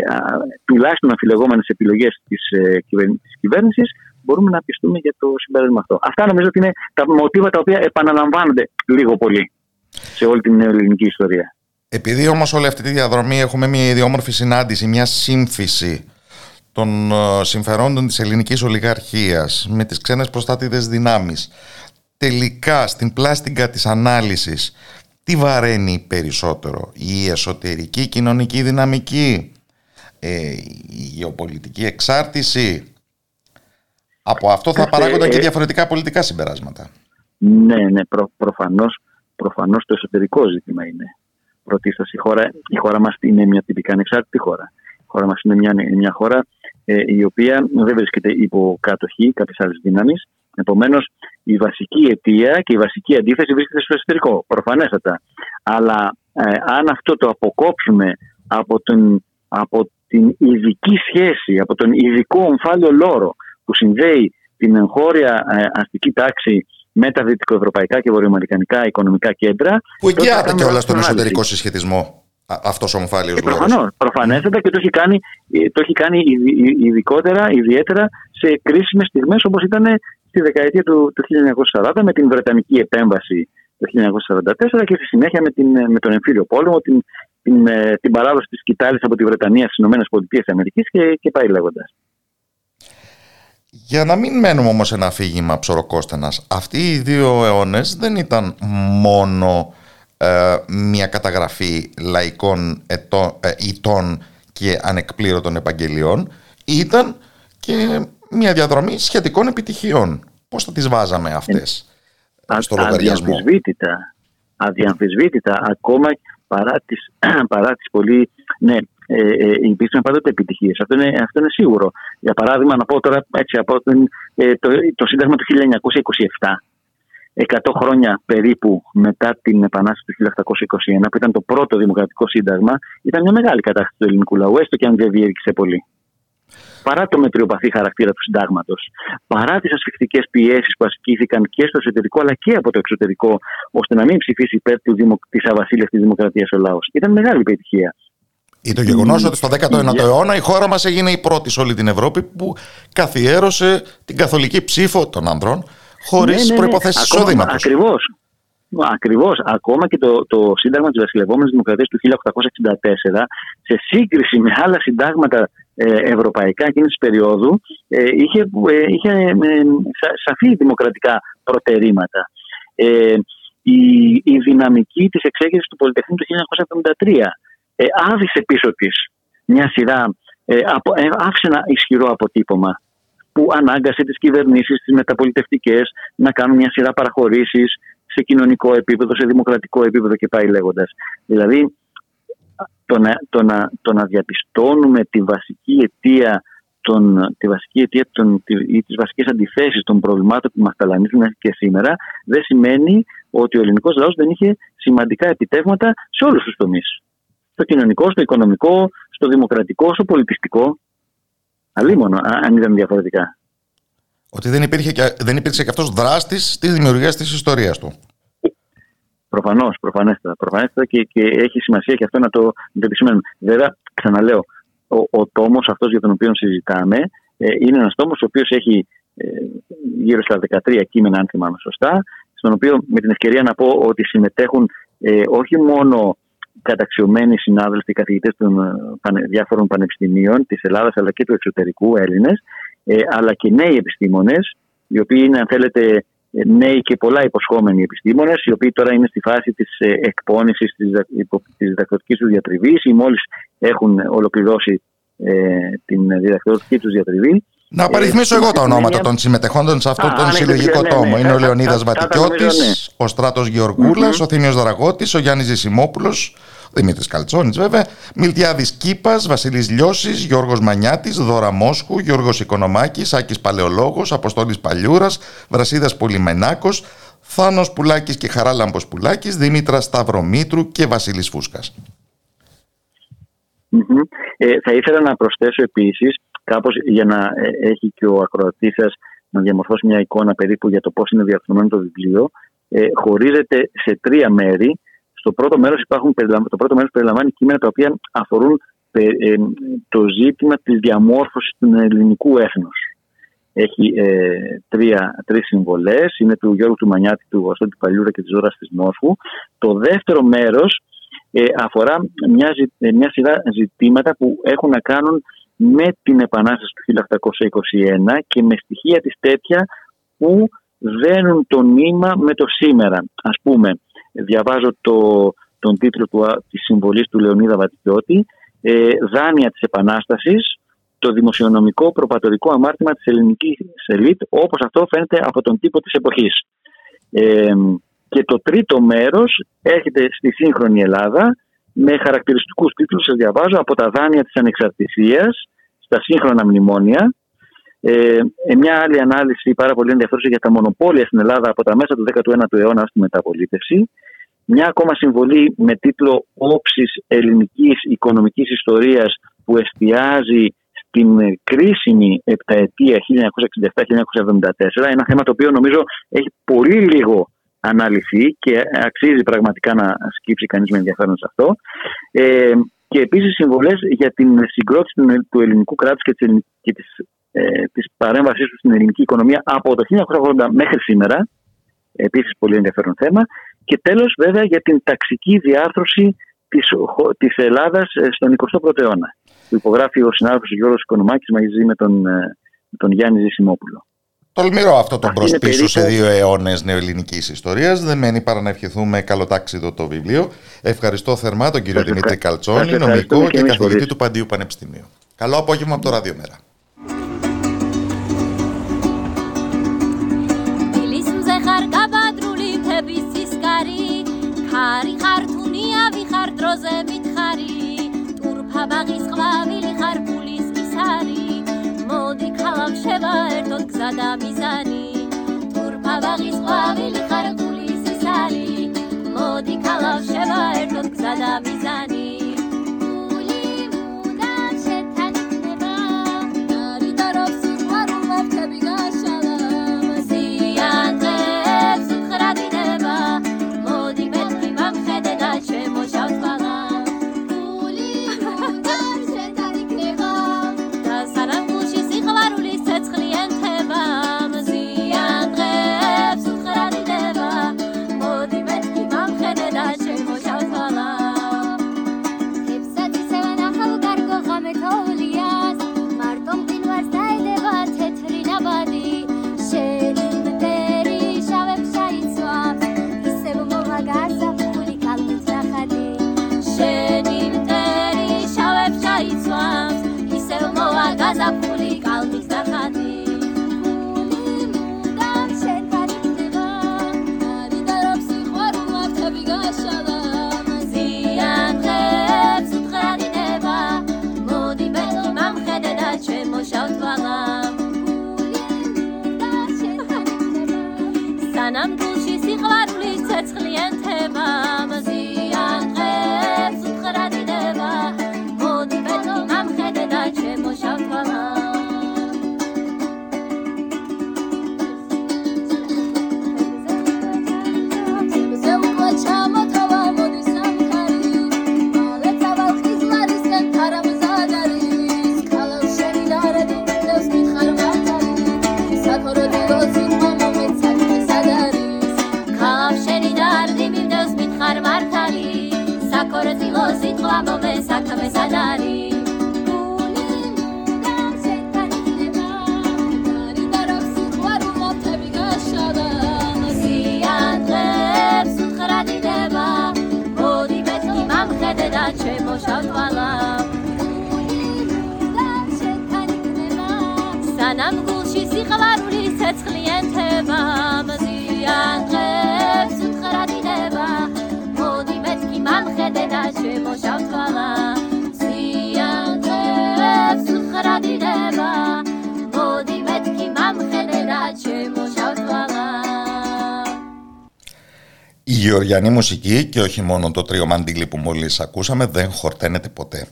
τουλάχιστον αμφιλεγόμενε επιλογές της ε, κυβέρνησης, μπορούμε να πιστούμε για το συμπέρασμα αυτό. Αυτά νομίζω ότι είναι τα μοτίβα τα οποία επαναλαμβάνονται λίγο πολύ σε όλη την ελληνική ιστορία. Επειδή όμως όλη αυτή τη διαδρομή έχουμε μια ιδιόμορφη συνάντηση, μια σύμφυση των ε, συμφερόντων της ελληνικής ολιγαρχίας με τις ξένες προστάτηδες δυνάμεις τελικά στην πλάστιγκα της ανάλυσης τι βαραίνει περισσότερο η εσωτερική κοινωνική δυναμική ε, η γεωπολιτική εξάρτηση από αυτό θα παράγονταν και ε, διαφορετικά πολιτικά συμπεράσματα. Ναι, ναι, προ, προφανώς, προφανώς το εσωτερικό ζήτημα είναι. Πρωτίστως η χώρα, η χώρα μας είναι μια τυπικά ανεξάρτητη χώρα. Η χώρα μας είναι μια, μια χώρα ε, η οποία δεν βρίσκεται υπό κατοχή κάποιες άλλες δύναμη. Επομένως, η βασική αιτία και η βασική αντίθεση βρίσκεται στο εσωτερικό, προφανέστατα. Αλλά ε, αν αυτό το αποκόψουμε από, τον, από την ειδική σχέση, από τον ειδικό ομφάλιο λόρο που συνδέει την εγχώρια ε, αστική τάξη με τα δυτικοευρωπαϊκά και βορειοαμερικανικά οικονομικά κέντρα. Που εγγυάται και όλα στον εσωτερικό συσχετισμό αυτός ο ομφάλιο λόγο. Προφανώς. Προφανέστατα και το έχει κάνει, ε, το έχει κάνει ειδικότερα, ιδιαίτερα σε κρίσιμες στιγμές όπως ήταν στη δεκαετία του, του 1940 με την Βρετανική επέμβαση το 1944 και στη συνέχεια με, την, με τον εμφύλιο πόλεμο, την, την, ε, την παράδοση της κοιτάλη από τη Βρετανία στις ΗΠΑ και, και πάει λέγοντας. Για να μην μένουμε όμως ένα αφήγημα ψωροκόστενας, αυτοί οι δύο αιώνες δεν ήταν μόνο ε, μια καταγραφή λαϊκών ετών, ε, ητών και ανεκπλήρωτων επαγγελιών ήταν και μια διαδρομή σχετικών επιτυχιών. Πώς θα τις βάζαμε αυτές ε, στο λογαριασμό; Αδιαμφισβήτητα, αδιαμφισβήτητα ακόμα παρά τις, παρά τις πολύ... Ναι, ε, ε, υπήρξαν πάντοτε επιτυχίες. Αυτό είναι, αυτό είναι σίγουρο. Για παράδειγμα, να πω τώρα έτσι από ε, το, το Σύνταγμα του 1927 100 χρόνια περίπου μετά την Επανάσταση του 1821, που ήταν το πρώτο δημοκρατικό σύνταγμα, ήταν μια μεγάλη κατάσταση του ελληνικού λαού, έστω και αν δεν διήρκησε πολύ. Παρά το μετριοπαθή χαρακτήρα του συντάγματος, παρά τις ασφιχτικές πιέσεις που ασκήθηκαν και στο εσωτερικό αλλά και από το εξωτερικό, ώστε να μην ψηφίσει υπέρ της αβασίλευτη δημοκρατίας ο λαός. Ήταν μεγάλη επιτυχία. Ή το γεγονός ότι στο 19ο αιώνα η χώρα μας έγινε η πρώτη σε όλη την Ευρώπη που καθιέρωσε την καθολική ψήφο των ανδρών χωρίς ναι, ναι, ναι. προποθέσει εισόδηματος. Ακριβώς. Ακριβώς. Ακόμα και το, το Σύνταγμα της Βασιλευόμενης Δημοκρατίας του 1864, σε σύγκριση με άλλα συντάγματα ε, ευρωπαϊκά εκείνης της περίοδου, ε, είχε, ε, είχε σαφή δημοκρατικά προτερήματα. η, η δυναμική της εξέγερσης του Πολυτεχνείου του 1973 ε, άφησε πίσω της μια σειρά, άφησε ένα ισχυρό αποτύπωμα που ανάγκασε τις κυβερνήσεις, τις μεταπολιτευτικές να κάνουν μια σειρά παραχωρήσεις σε κοινωνικό επίπεδο, σε δημοκρατικό επίπεδο και πάει λέγοντας. Δηλαδή το να, το να, το να διαπιστώνουμε τη βασική αιτία τον, τη βασική αιτία των, ή τις βασικές αντιθέσεις των προβλημάτων που μας ταλανίζουν και σήμερα δεν σημαίνει ότι ο ελληνικός λαός δεν είχε σημαντικά επιτεύγματα σε όλους τους τομείς. Στο κοινωνικό, στο οικονομικό, στο δημοκρατικό, στο πολιτιστικό. Αλλήμον, αν ήταν διαφορετικά. Ότι δεν, υπήρχε και, δεν υπήρξε και αυτός δράστης της δημιουργίας της ιστορίας του. Προφανώς, προφανέστατα. προφανέστατα και, και έχει σημασία και αυτό να το, να το επισημαίνουμε. Βέβαια, ξαναλέω, ο, ο τόμος αυτός για τον οποίο συζητάμε ε, είναι ένας τόμος ο οποίος έχει ε, γύρω στα 13 κείμενα, αν θυμάμαι σωστά, στον οποίο με την ευκαιρία να πω ότι συμμετέχουν ε, όχι μόνο καταξιωμένοι συνάδελφοι, καθηγητές των ε, πανε, διάφορων πανεπιστημίων της Ελλάδας αλλά και του εξωτερικού Έλληνες, ε, αλλά και νέοι επιστήμονες, οι οποίοι είναι, αν θέλετε, ε, νέοι και πολλά υποσχόμενοι επιστήμονες, οι οποίοι τώρα είναι στη φάση της ε, εκπόνησης της διδακτορικής τους διατριβής ή μόλις έχουν ολοκληρώσει ε, την διδακτορική τους διατριβή. Να απαριθμίσω εγώ τα ονόματα των συμμετεχόντων σε αυτόν τον ναι, συλλογικό ναι, ναι, τόμο. Είναι ο Λεωνίδας Βατικιώτης, ο Στράτος ο Θήμιος Δραγώτη, ο Γιάννης Ζησιμόπουλος, Δημήτρης Καλτσόνης βέβαια, Μιλτιάδης Κύπας, Βασίλης Λιώσης, Γιώργος Μανιάτης, Δώρα Μόσχου, Γιώργος Οικονομάκης, Άκης Παλαιολόγος, Αποστόλης Παλιούρας, Βρασίδας Πολυμενάκος, Θάνος Πουλάκης και Χαράλαμπος Πουλάκης, Δημήτρα Σταυρομήτρου και Βασίλης Φούσκας. Ε, θα ήθελα να προσθέσω επίσης κάπως για να ε, έχει και ο ακροατής σας να διαμορφώσει μια εικόνα περίπου για το πώς είναι διαρθρωμένο το βιβλίο ε, χωρίζεται σε τρία μέρη στο πρώτο μέρος, υπάρχουν, το πρώτο μέρος περιλαμβάνει κείμενα τα οποία αφορούν ε, το ζήτημα της διαμόρφωσης του ελληνικού έθνους. Έχει ε, τρία, τρεις συμβολές, είναι του Γιώργου του Μανιάτη, του Βαστόνη Παλιούρα και της Ζώρας της Μόσχου. Το δεύτερο μέρος ε, αφορά μια, ε, μια σειρά ζητήματα που έχουν να κάνουν με την Επανάσταση του 1821 και με στοιχεία της τέτοια που δένουν το νήμα με το σήμερα. Ας πούμε, διαβάζω το, τον τίτλο του, της συμβολής του Λεωνίδα Βατικιώτη ε, «Δάνεια της Επανάστασης, το δημοσιονομικό προπατορικό αμάρτημα της ελληνικής ελίτ, όπως αυτό φαίνεται από τον τύπο της εποχής». Ε, και το τρίτο μέρος έρχεται στη σύγχρονη Ελλάδα με χαρακτηριστικούς τίτλους, σας διαβάζω, από τα δάνεια της ανεξαρτησίας στα σύγχρονα μνημόνια. Ε, ε μια άλλη ανάλυση πάρα πολύ ενδιαφέρουσα για τα μονοπόλια στην Ελλάδα από τα μέσα του 19ου αιώνα στη μεταπολίτευση. Μια ακόμα συμβολή με τίτλο «Όψης ελληνικής οικονομικής ιστορίας» που εστιάζει στην κρίσιμη επταετία 1967-1974. Ένα θέμα το οποίο νομίζω έχει πολύ λίγο αναλυθεί και αξίζει πραγματικά να σκύψει κανείς με ενδιαφέρον σε αυτό. Ε, και επίσης συμβολές για την συγκρότηση του ελληνικού κράτους και της, και της, ε, της παρέμβασής του στην ελληνική οικονομία από το 1980 μέχρι σήμερα. Επίσης πολύ ενδιαφέρον θέμα. Και τέλος βέβαια για την ταξική διάρθρωση της, της Ελλάδας ε, στον 21ο αιώνα. Που υπογράφει ο συνάδελφος Γιώργος Οικονομάκης μαζί με τον, ε, τον Γιάννη Ζησιμόπουλο. Τολμηρό αυτό το μπρο πίσω σε δύο αιώνε νεοελληνική ιστορία. Δεν μένει παρά να ευχηθούμε καλοτάξιδο το βιβλίο. Ευχαριστώ θερμά τον κύριο Δημήτρη Καλτσόνη, νομικό και, και καθηγητή του Παντίου Πανεπιστημίου. Καλό απόγευμα από το Ραδιομέρα. მოდი ქალაქ გავშევა ერთად გზა და მიზანი. თურფავაღის ყვავილი ხარკულის ისალი მოდი გავშევა ერთად გზა და მიზანი. Γεωργιανή μουσική και όχι μόνο το τρίο μαντήλι που μόλις ακούσαμε δεν χορταίνεται ποτέ.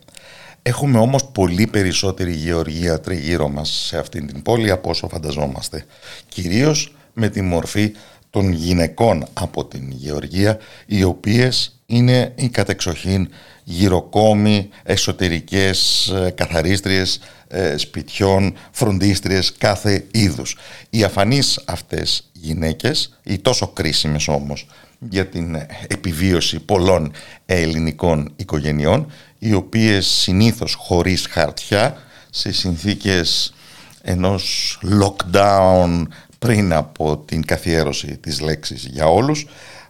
Έχουμε όμως πολύ περισσότερη γεωργία τριγύρω μας σε αυτήν την πόλη από όσο φανταζόμαστε. Κυρίως με τη μορφή των γυναικών από την γεωργία, οι οποίες είναι οι κατεξοχήν γυροκόμοι, εσωτερικές ε, καθαρίστριες ε, σπιτιών, φροντίστριες κάθε είδους. Οι αφανείς αυτές γυναίκες, οι τόσο κρίσιμες όμως για την επιβίωση πολλών ελληνικών οικογενειών οι οποίες συνήθως χωρίς χαρτιά σε συνθήκες ενός lockdown πριν από την καθιέρωση της λέξης για όλους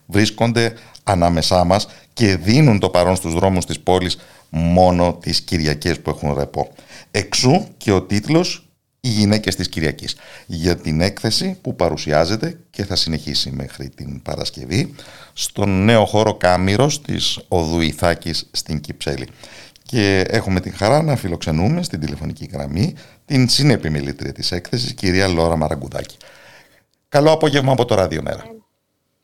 βρίσκονται ανάμεσά μας και δίνουν το παρόν στους δρόμους της πόλης μόνο τις Κυριακές που έχουν ρεπό. Εξού και ο τίτλος οι γυναίκες της Κυριακής για την έκθεση που παρουσιάζεται και θα συνεχίσει μέχρι την Παρασκευή στον νέο χώρο Κάμυρος της Οδού Ιθάκης στην Κυψέλη. Και έχουμε την χαρά να φιλοξενούμε στην τηλεφωνική γραμμή την συνεπιμελήτρια της έκθεσης, κυρία Λόρα Μαραγκουδάκη. Καλό απόγευμα από το Ράδιο Μέρα.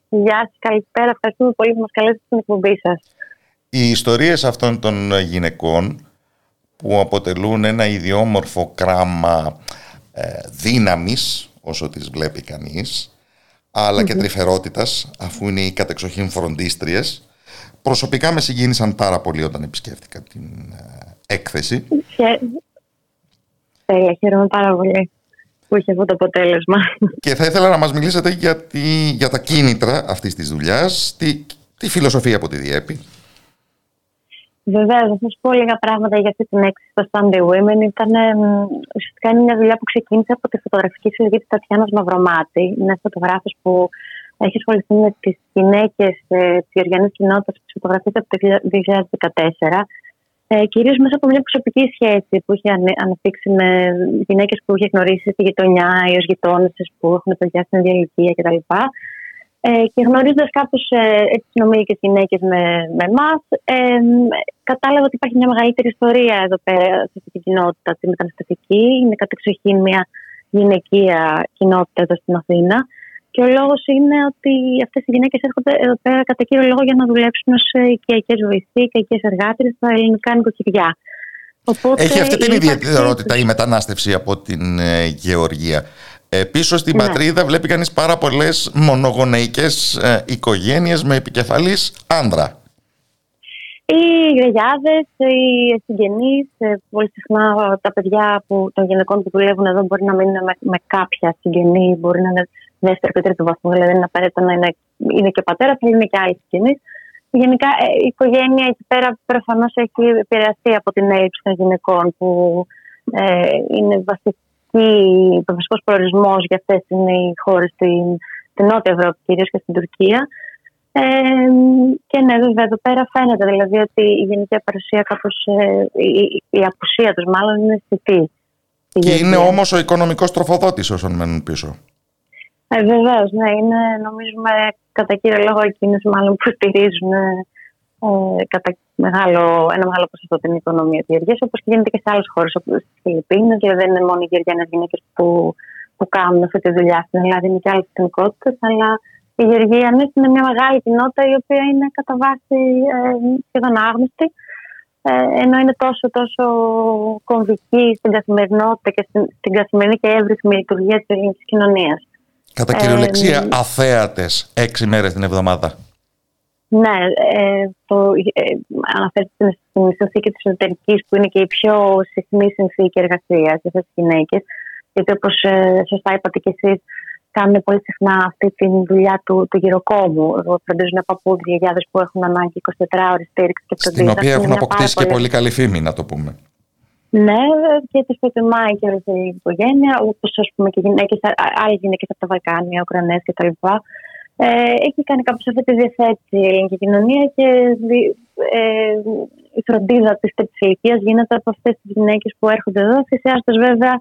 Γεια σας, καλησπέρα. Ευχαριστούμε πολύ που μας καλέσετε στην εκπομπή σας. Οι ιστορίες αυτών των γυναικών που αποτελούν ένα ιδιόμορφο κράμα ε, δύναμης όσο τις βλέπει κανείς αλλά και τρυφερότητας αφού είναι οι κατεξοχήν φροντίστριες. Προσωπικά με συγκίνησαν πάρα πολύ όταν επισκέφτηκα την ε, έκθεση. Τέλεια, χαίρομαι πάρα πολύ που είχε αυτό το αποτέλεσμα. Και θα ήθελα να μας μιλήσετε για, για τα κίνητρα αυτής της δουλειάς τη, τη φιλοσοφία που τη διέπει Βεβαίω, να σα πω λίγα πράγματα για αυτή την έκθεση στο Sunday Women. Ήταν ουσιαστικά είναι μια δουλειά που ξεκίνησε από τη φωτογραφική συλλογή της Τατιάνας Μαυρομάτη. Είναι φωτογράφος που έχει ασχοληθεί με τις γυναίκες ε, της Γεωργιανή κοινότητας που φωτογραφείται από το 2014. Ε, Κυρίως μέσα από μια προσωπική σχέση που είχε αναπτύξει με γυναίκες που είχε γνωρίσει στη γειτονιά ή ως γειτόνε που έχουν παιδιά στην ίδια ηλικία κτλ. Ε, και γνωρίζοντας κάπω ε, τι συνομήλικε γυναίκες με, με εμάς, ε, κατάλαβα ότι υπάρχει μια μεγαλύτερη ιστορία εδώ πέρα σε αυτή την κοινότητα, τη μεταναστευτική. Είναι κατεξοχήν μια γυναικεία κοινότητα εδώ στην Αθήνα. Και ο λόγος είναι ότι αυτές οι γυναίκες έρχονται εδώ πέρα κατά κύριο λόγο για να δουλέψουν ως οικιακές βοηθοί, οικιακές εργάτε στα ελληνικά νοικοκυριά. Οπότε, Έχει αυτή την ιδιαιτερότητα η μετανάστευση από την ε, Γεωργία. Ε, πίσω στην ναι. πατρίδα βλέπει κανείς πάρα πολλές μονογονεϊκές ε, οικογένειες με επικεφαλής άνδρα. Οι γιαγιάδες, οι συγγενείς, ε, πολύ συχνά τα παιδιά που, των γυναικών που δουλεύουν εδώ μπορεί να μείνουν με, με κάποια συγγενή, μπορεί να είναι δεύτερο και τρίτο βαθμό, δηλαδή δεν είναι απαραίτητο να είναι, είναι και πατέρας, αλλά είναι και άλλοι συγγενείς. Γενικά ε, η οικογένεια εκεί πέρα προφανώς έχει επηρεαστεί από την έλλειψη των γυναικών που ε, είναι βασική ο βασικό προορισμός για αυτές είναι οι χώρες στην, στην Νότια Ευρώπη, κυρίως και στην Τουρκία. Ε, και ναι, βέβαια, εδώ πέρα φαίνεται δηλαδή ότι η γενική παρουσία, κάπως ε, η, η, απουσία τους μάλλον είναι αισθητή. Και είναι όμως ο οικονομικός τροφοδότης όσων μένουν πίσω. Ε, Βεβαίως, ναι, είναι νομίζουμε κατά κύριο λόγο εκείνε μάλλον που στηρίζουν ε, κατά μεγάλο, ένα μεγάλο ποσοστό την οικονομία της Γεωργίας, όπως και γίνεται και σε άλλες χώρες όπως στις Φιλιππίνες. Δηλαδή δεν είναι μόνο οι Γεωργιανέ γυναίκες που, που κάνουν αυτή τη δουλειά στην Ελλάδα, είναι και άλλες εθνικότητες. Αλλά η Γεωργιανή είναι μια μεγάλη κοινότητα η οποία είναι κατά βάση ε, σχεδόν άγνωστη. Ε, ενώ είναι τόσο, τόσο κομβική στην καθημερινότητα και στην, στην καθημερινή και εύρυθμη λειτουργία της ελληνικής κοινωνίας. Κατά κυριολεξία, ε, αθέατες έξι μέρες την εβδομάδα. Ναι, ε, το, ε, αναφέρεται στην συνθήκη της εσωτερικής που είναι και η πιο συχνή συνθήκη εργασίας για αυτές τις γυναίκες. Γιατί όπως ε, σωστά είπατε και εσείς, κάνουν πολύ συχνά αυτή τη δουλειά του, του γυροκόμου. Φροντίζουν παππούδια, γιαγιάδε που έχουν ανάγκη 24 ώρε στήριξη και φροντίδα. Στην οποία έχουν αποκτήσει και πολύ καλή φήμη, να το πούμε. Ναι, και τις προτιμάει και όλη η οικογένεια, όπως ας πούμε και γυναίκες, άλλες γυναίκες από τα Βαλκάνια, Ουκρανές κτλ. Ε, έχει κάνει κάπως αυτή τη διαθέτηση η ελληνική κοινωνία και ε, η φροντίδα της ηλικίας γίνεται από αυτές τις γυναίκες που έρχονται εδώ, θυσιάζοντας βέβαια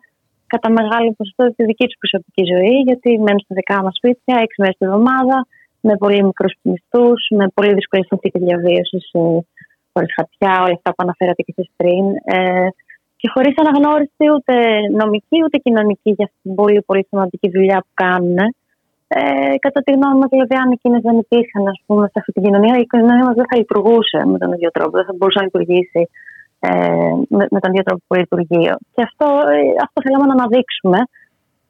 κατά μεγάλο ποσοστό τη δική τους προσωπική ζωή, γιατί μένουν στα δικά μας σπίτια έξι μέρες τη εβδομάδα, με πολύ μικρούς μισθούς, με πολύ δύσκολε συνθήκε διαβίωσης, ε, χωρίς χαρτιά, όλα αυτά που αναφέρατε και εσείς πριν. Ε, και χωρίς αναγνώριση ούτε νομική ούτε κοινωνική για αυτή την πολύ, πολύ σημαντική δουλειά που κάνουν. Ε, κατά τη γνώμη μας, δηλαδή, αν εκείνες δεν υπήρχαν ας πούμε, σε αυτή την κοινωνία, η κοινωνία μας δεν θα λειτουργούσε με τον ίδιο τρόπο, δεν θα μπορούσε να λειτουργήσει ε, με, με, τον ίδιο τρόπο που λειτουργεί. Και αυτό, ε, αυτό θέλαμε να αναδείξουμε.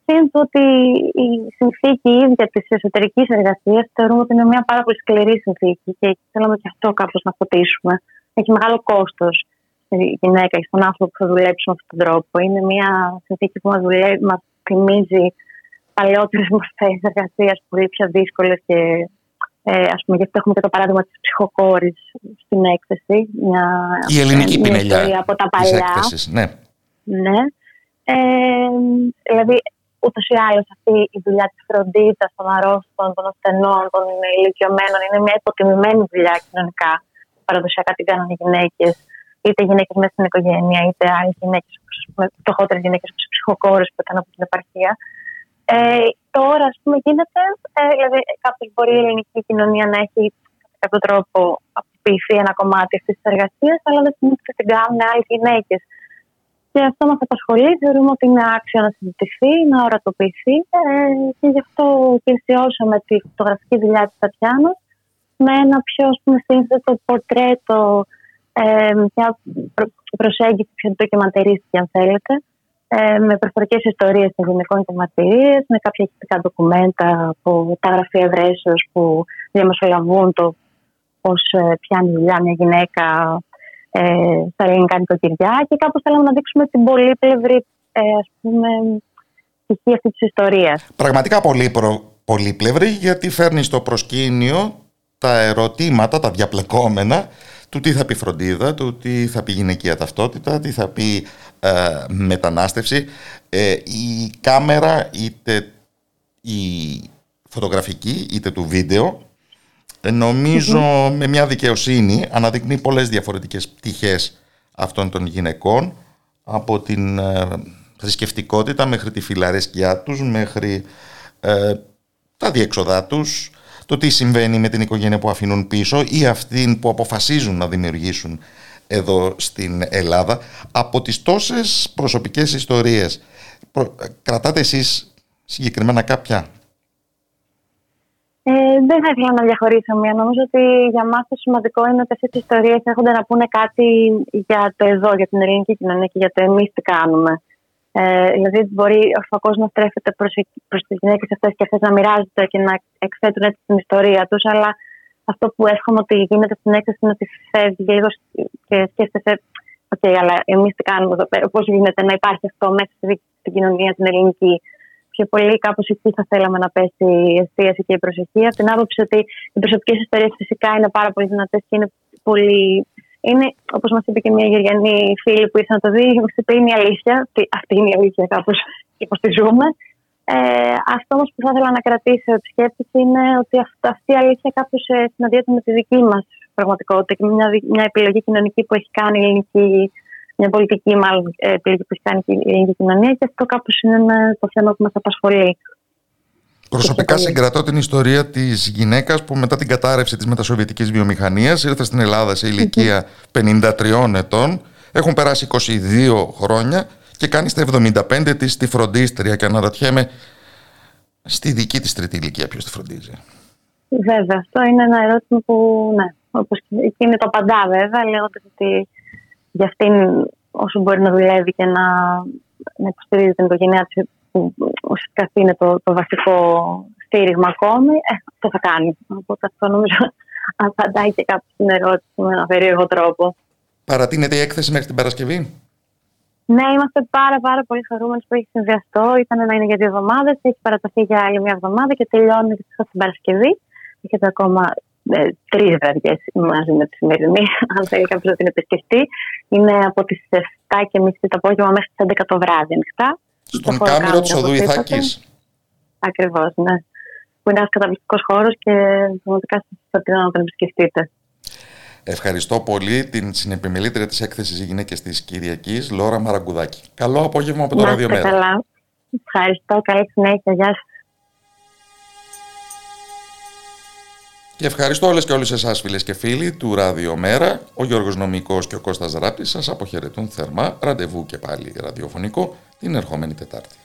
Συν ότι η συνθήκη ίδια της εσωτερικής εργασίας θεωρούμε ότι είναι μια πάρα πολύ σκληρή συνθήκη και θέλαμε και αυτό κάπως να φωτίσουμε. Έχει μεγάλο κόστος η γυναίκα και στον άνθρωπο που θα δουλέψει με αυτόν τον τρόπο. Είναι μια συνθήκη που μας θυμίζει παλιότερε μορφέ εργασίας πολύ πιο δύσκολες και ε, ας πούμε, γιατί έχουμε και το παράδειγμα της ψυχοκόρης στην έκθεση. Μια, η ελληνική μια πινελιά από τα παλιά. Έκθεσης, ναι. ναι. Ε, δηλαδή, ούτως ή άλλως αυτή η δουλειά της φροντίδας των αρρώστων, των ασθενών, των ηλικιωμένων είναι μια υποτιμημένη δουλειά κοινωνικά. Παραδοσιακά την κάνουν οι γυναίκες, είτε γυναίκες μέσα στην οικογένεια, είτε άλλες γυναίκες, φτωχότερες γυναίκες όπω οι ψυχοκόρες που ήταν από την επαρχία. Ε, τώρα, ας πούμε, γίνεται, ε, δηλαδή κάποιος μπορεί η ελληνική κοινωνία να έχει κατά κάποιο τρόπο αποποιηθεί ένα κομμάτι αυτής της εργασίας, αλλά δεν σημαίνει ότι την κάνουν άλλες γυναίκες. Και αυτό μας απασχολεί. Θεωρούμε ότι είναι άξιο να συζητηθεί, να ορατοποιηθεί ε, και γι' αυτό πλησιώσαμε τη φωτογραφική δουλειά της Τατιάνας με ένα πιο σύνθετο πορτρέτο, ε, μια προσέγγιση πιο ντοκιμαντερίστικη, αν θέλετε, ε, με προφορικές ιστορίες των γυναικών και μαρτυρίες, με κάποια ηχητικά ντοκουμέντα από τα γραφεία ευρέσεως που διαμεσολαβούν το πώς ε, πιάνει δουλειά μια γυναίκα ε, στα ελληνικά νοικοκυριά και κάπως θέλαμε να δείξουμε την πολύπλευρη ε, ας πούμε, στοιχεία αυτής της ιστορίας. Πραγματικά πολύ πολύπλευρη γιατί φέρνεις στο προσκήνιο τα ερωτήματα, τα διαπλεκόμενα του τι θα πει φροντίδα, του τι θα πει γυναικεία ταυτότητα, τι θα πει ε, μετανάστευση. Ε, η κάμερα είτε η φωτογραφική είτε του βίντεο ε, νομιζω με μια δικαιοσύνη αναδεικνύει πολλές διαφορετικές πτυχές αυτών των γυναικών από την ε, θρησκευτικότητα μέχρι τη φιλαρέσκειά τους, μέχρι τα διέξοδά τους, το τι συμβαίνει με την οικογένεια που αφήνουν πίσω ή αυτήν που αποφασίζουν να δημιουργήσουν εδώ στην Ελλάδα. Από τις τόσες προσωπικές ιστορίες, κρατάτε εσείς συγκεκριμένα κάποια; Ε, δεν θα ήθελα να διαχωρίσω μία. Νομίζω ότι για μας το σημαντικό είναι ότι αυτές οι ιστορίες έρχονται να πούνε κάτι για το εδώ, για την ελληνική κοινωνία και για το εμείς τι κάνουμε. Ε, δηλαδή, μπορεί ο φακός να στρέφεται προς τις γυναίκες αυτές και αυτές να μοιράζονται και να εκθέτουν έτσι την ιστορία τους. Αλλά αυτό που εύχομαι ότι γίνεται στην έκθεση είναι ότι φεύγει λίγο και σκέφτεσαι, OK, αλλά εμείς τι κάνουμε εδώ πέρα, πώς γίνεται να υπάρχει αυτό μέσα στην κοινωνία την ελληνική. Πιο πολύ κάπως εκεί θα θέλαμε να πέσει η εστίαση και η προσοχή. Από την άποψη ότι οι προσωπικές ιστορίες φυσικά είναι πάρα πολύ δυνατές και είναι πολύ είναι, όπως μας είπε και μια Γεωργιανή φίλη που ήρθε να το δει, μα είπε είναι η αλήθεια. Αυτή είναι η αλήθεια, κάπως υποστηριζούμε. Ε, αυτό όμως που θα ήθελα να κρατήσω επισκέπτη είναι ότι αυτή η αλήθεια κάπως ε, συναντιέται με τη δική μας πραγματικότητα και μια, μια επιλογή κοινωνική που έχει κάνει η ελληνική, μια πολιτική μάλλον ε, επιλογή που έχει κάνει η ελληνική κοινωνία και αυτό κάπως είναι το θέμα που μας απασχολεί. Προσωπικά συγκρατώ την ιστορία της γυναίκας που μετά την κατάρρευση της μετασοβιετικής βιομηχανίας ήρθε στην Ελλάδα σε ηλικία 53 ετών. Έχουν περάσει 22 χρόνια και κάνει στα 75 της τη φροντίστρια. Και αναρωτιέμαι στη δική της τρίτη ηλικία ποιος τη φροντίζει; Βέβαια, αυτό είναι ένα ερώτημα που ναι, όπως εκείνη το απαντά βέβαια, λέγοντα ότι για αυτήν όσο μπορεί να δουλεύει και να, να υποστηρίζει την οικογένειά της που ουσιαστικά είναι το, το βασικό στήριγμα ακόμη, ε, αυτό θα κάνει. Οπότε αυτό νομίζω απαντάει και κάπου στην ερώτηση με ένα περίεργο τρόπο. Παρατείνεται η έκθεση μέχρι την Παρασκευή; Ναι, είμαστε πάρα, πάρα πολύ χαρούμενοι που έχει συνδυαστώ. Ήταν να είναι για δύο εβδομάδες, έχει παραταθεί για άλλη μια εβδομάδα και τελειώνει δυστυχώς την Παρασκευή. Έχετε ακόμα ε, τρεις βραδιέ μαζί με τη σημερινή, αν θέλει κάποιος να την επισκεφτεί. Είναι από τις 7.30 το απόγευμα μέχρι τις 11 το βράδυ ανοιχτά. Στον κάμερο τη οδού Ιθάκη. Ακριβώς, ναι. Που είναι ένας καταπληκτικός χώρος και πραγματικά σα προτείνω να τον επισκεφτείτε. Ευχαριστώ πολύ την συνεπιμελήτρια της έκθεσης γυναίκες της Κυριακής, Λόρα Μαραγκουδάκη. Καλό απόγευμα από το Ραδιομέρα. Καλά. Ευχαριστώ. Καλή συνέχεια. Γεια σας. Και ευχαριστώ όλες και όλους εσάς φίλες και φίλοι του Ραδιομέρα. Ο Γιώργος Νομικός και ο Κώστας Ράπτης σας αποχαιρετούν θερμά. Ραντεβού και πάλι ραδιοφωνικό την ερχόμενη Τετάρτη.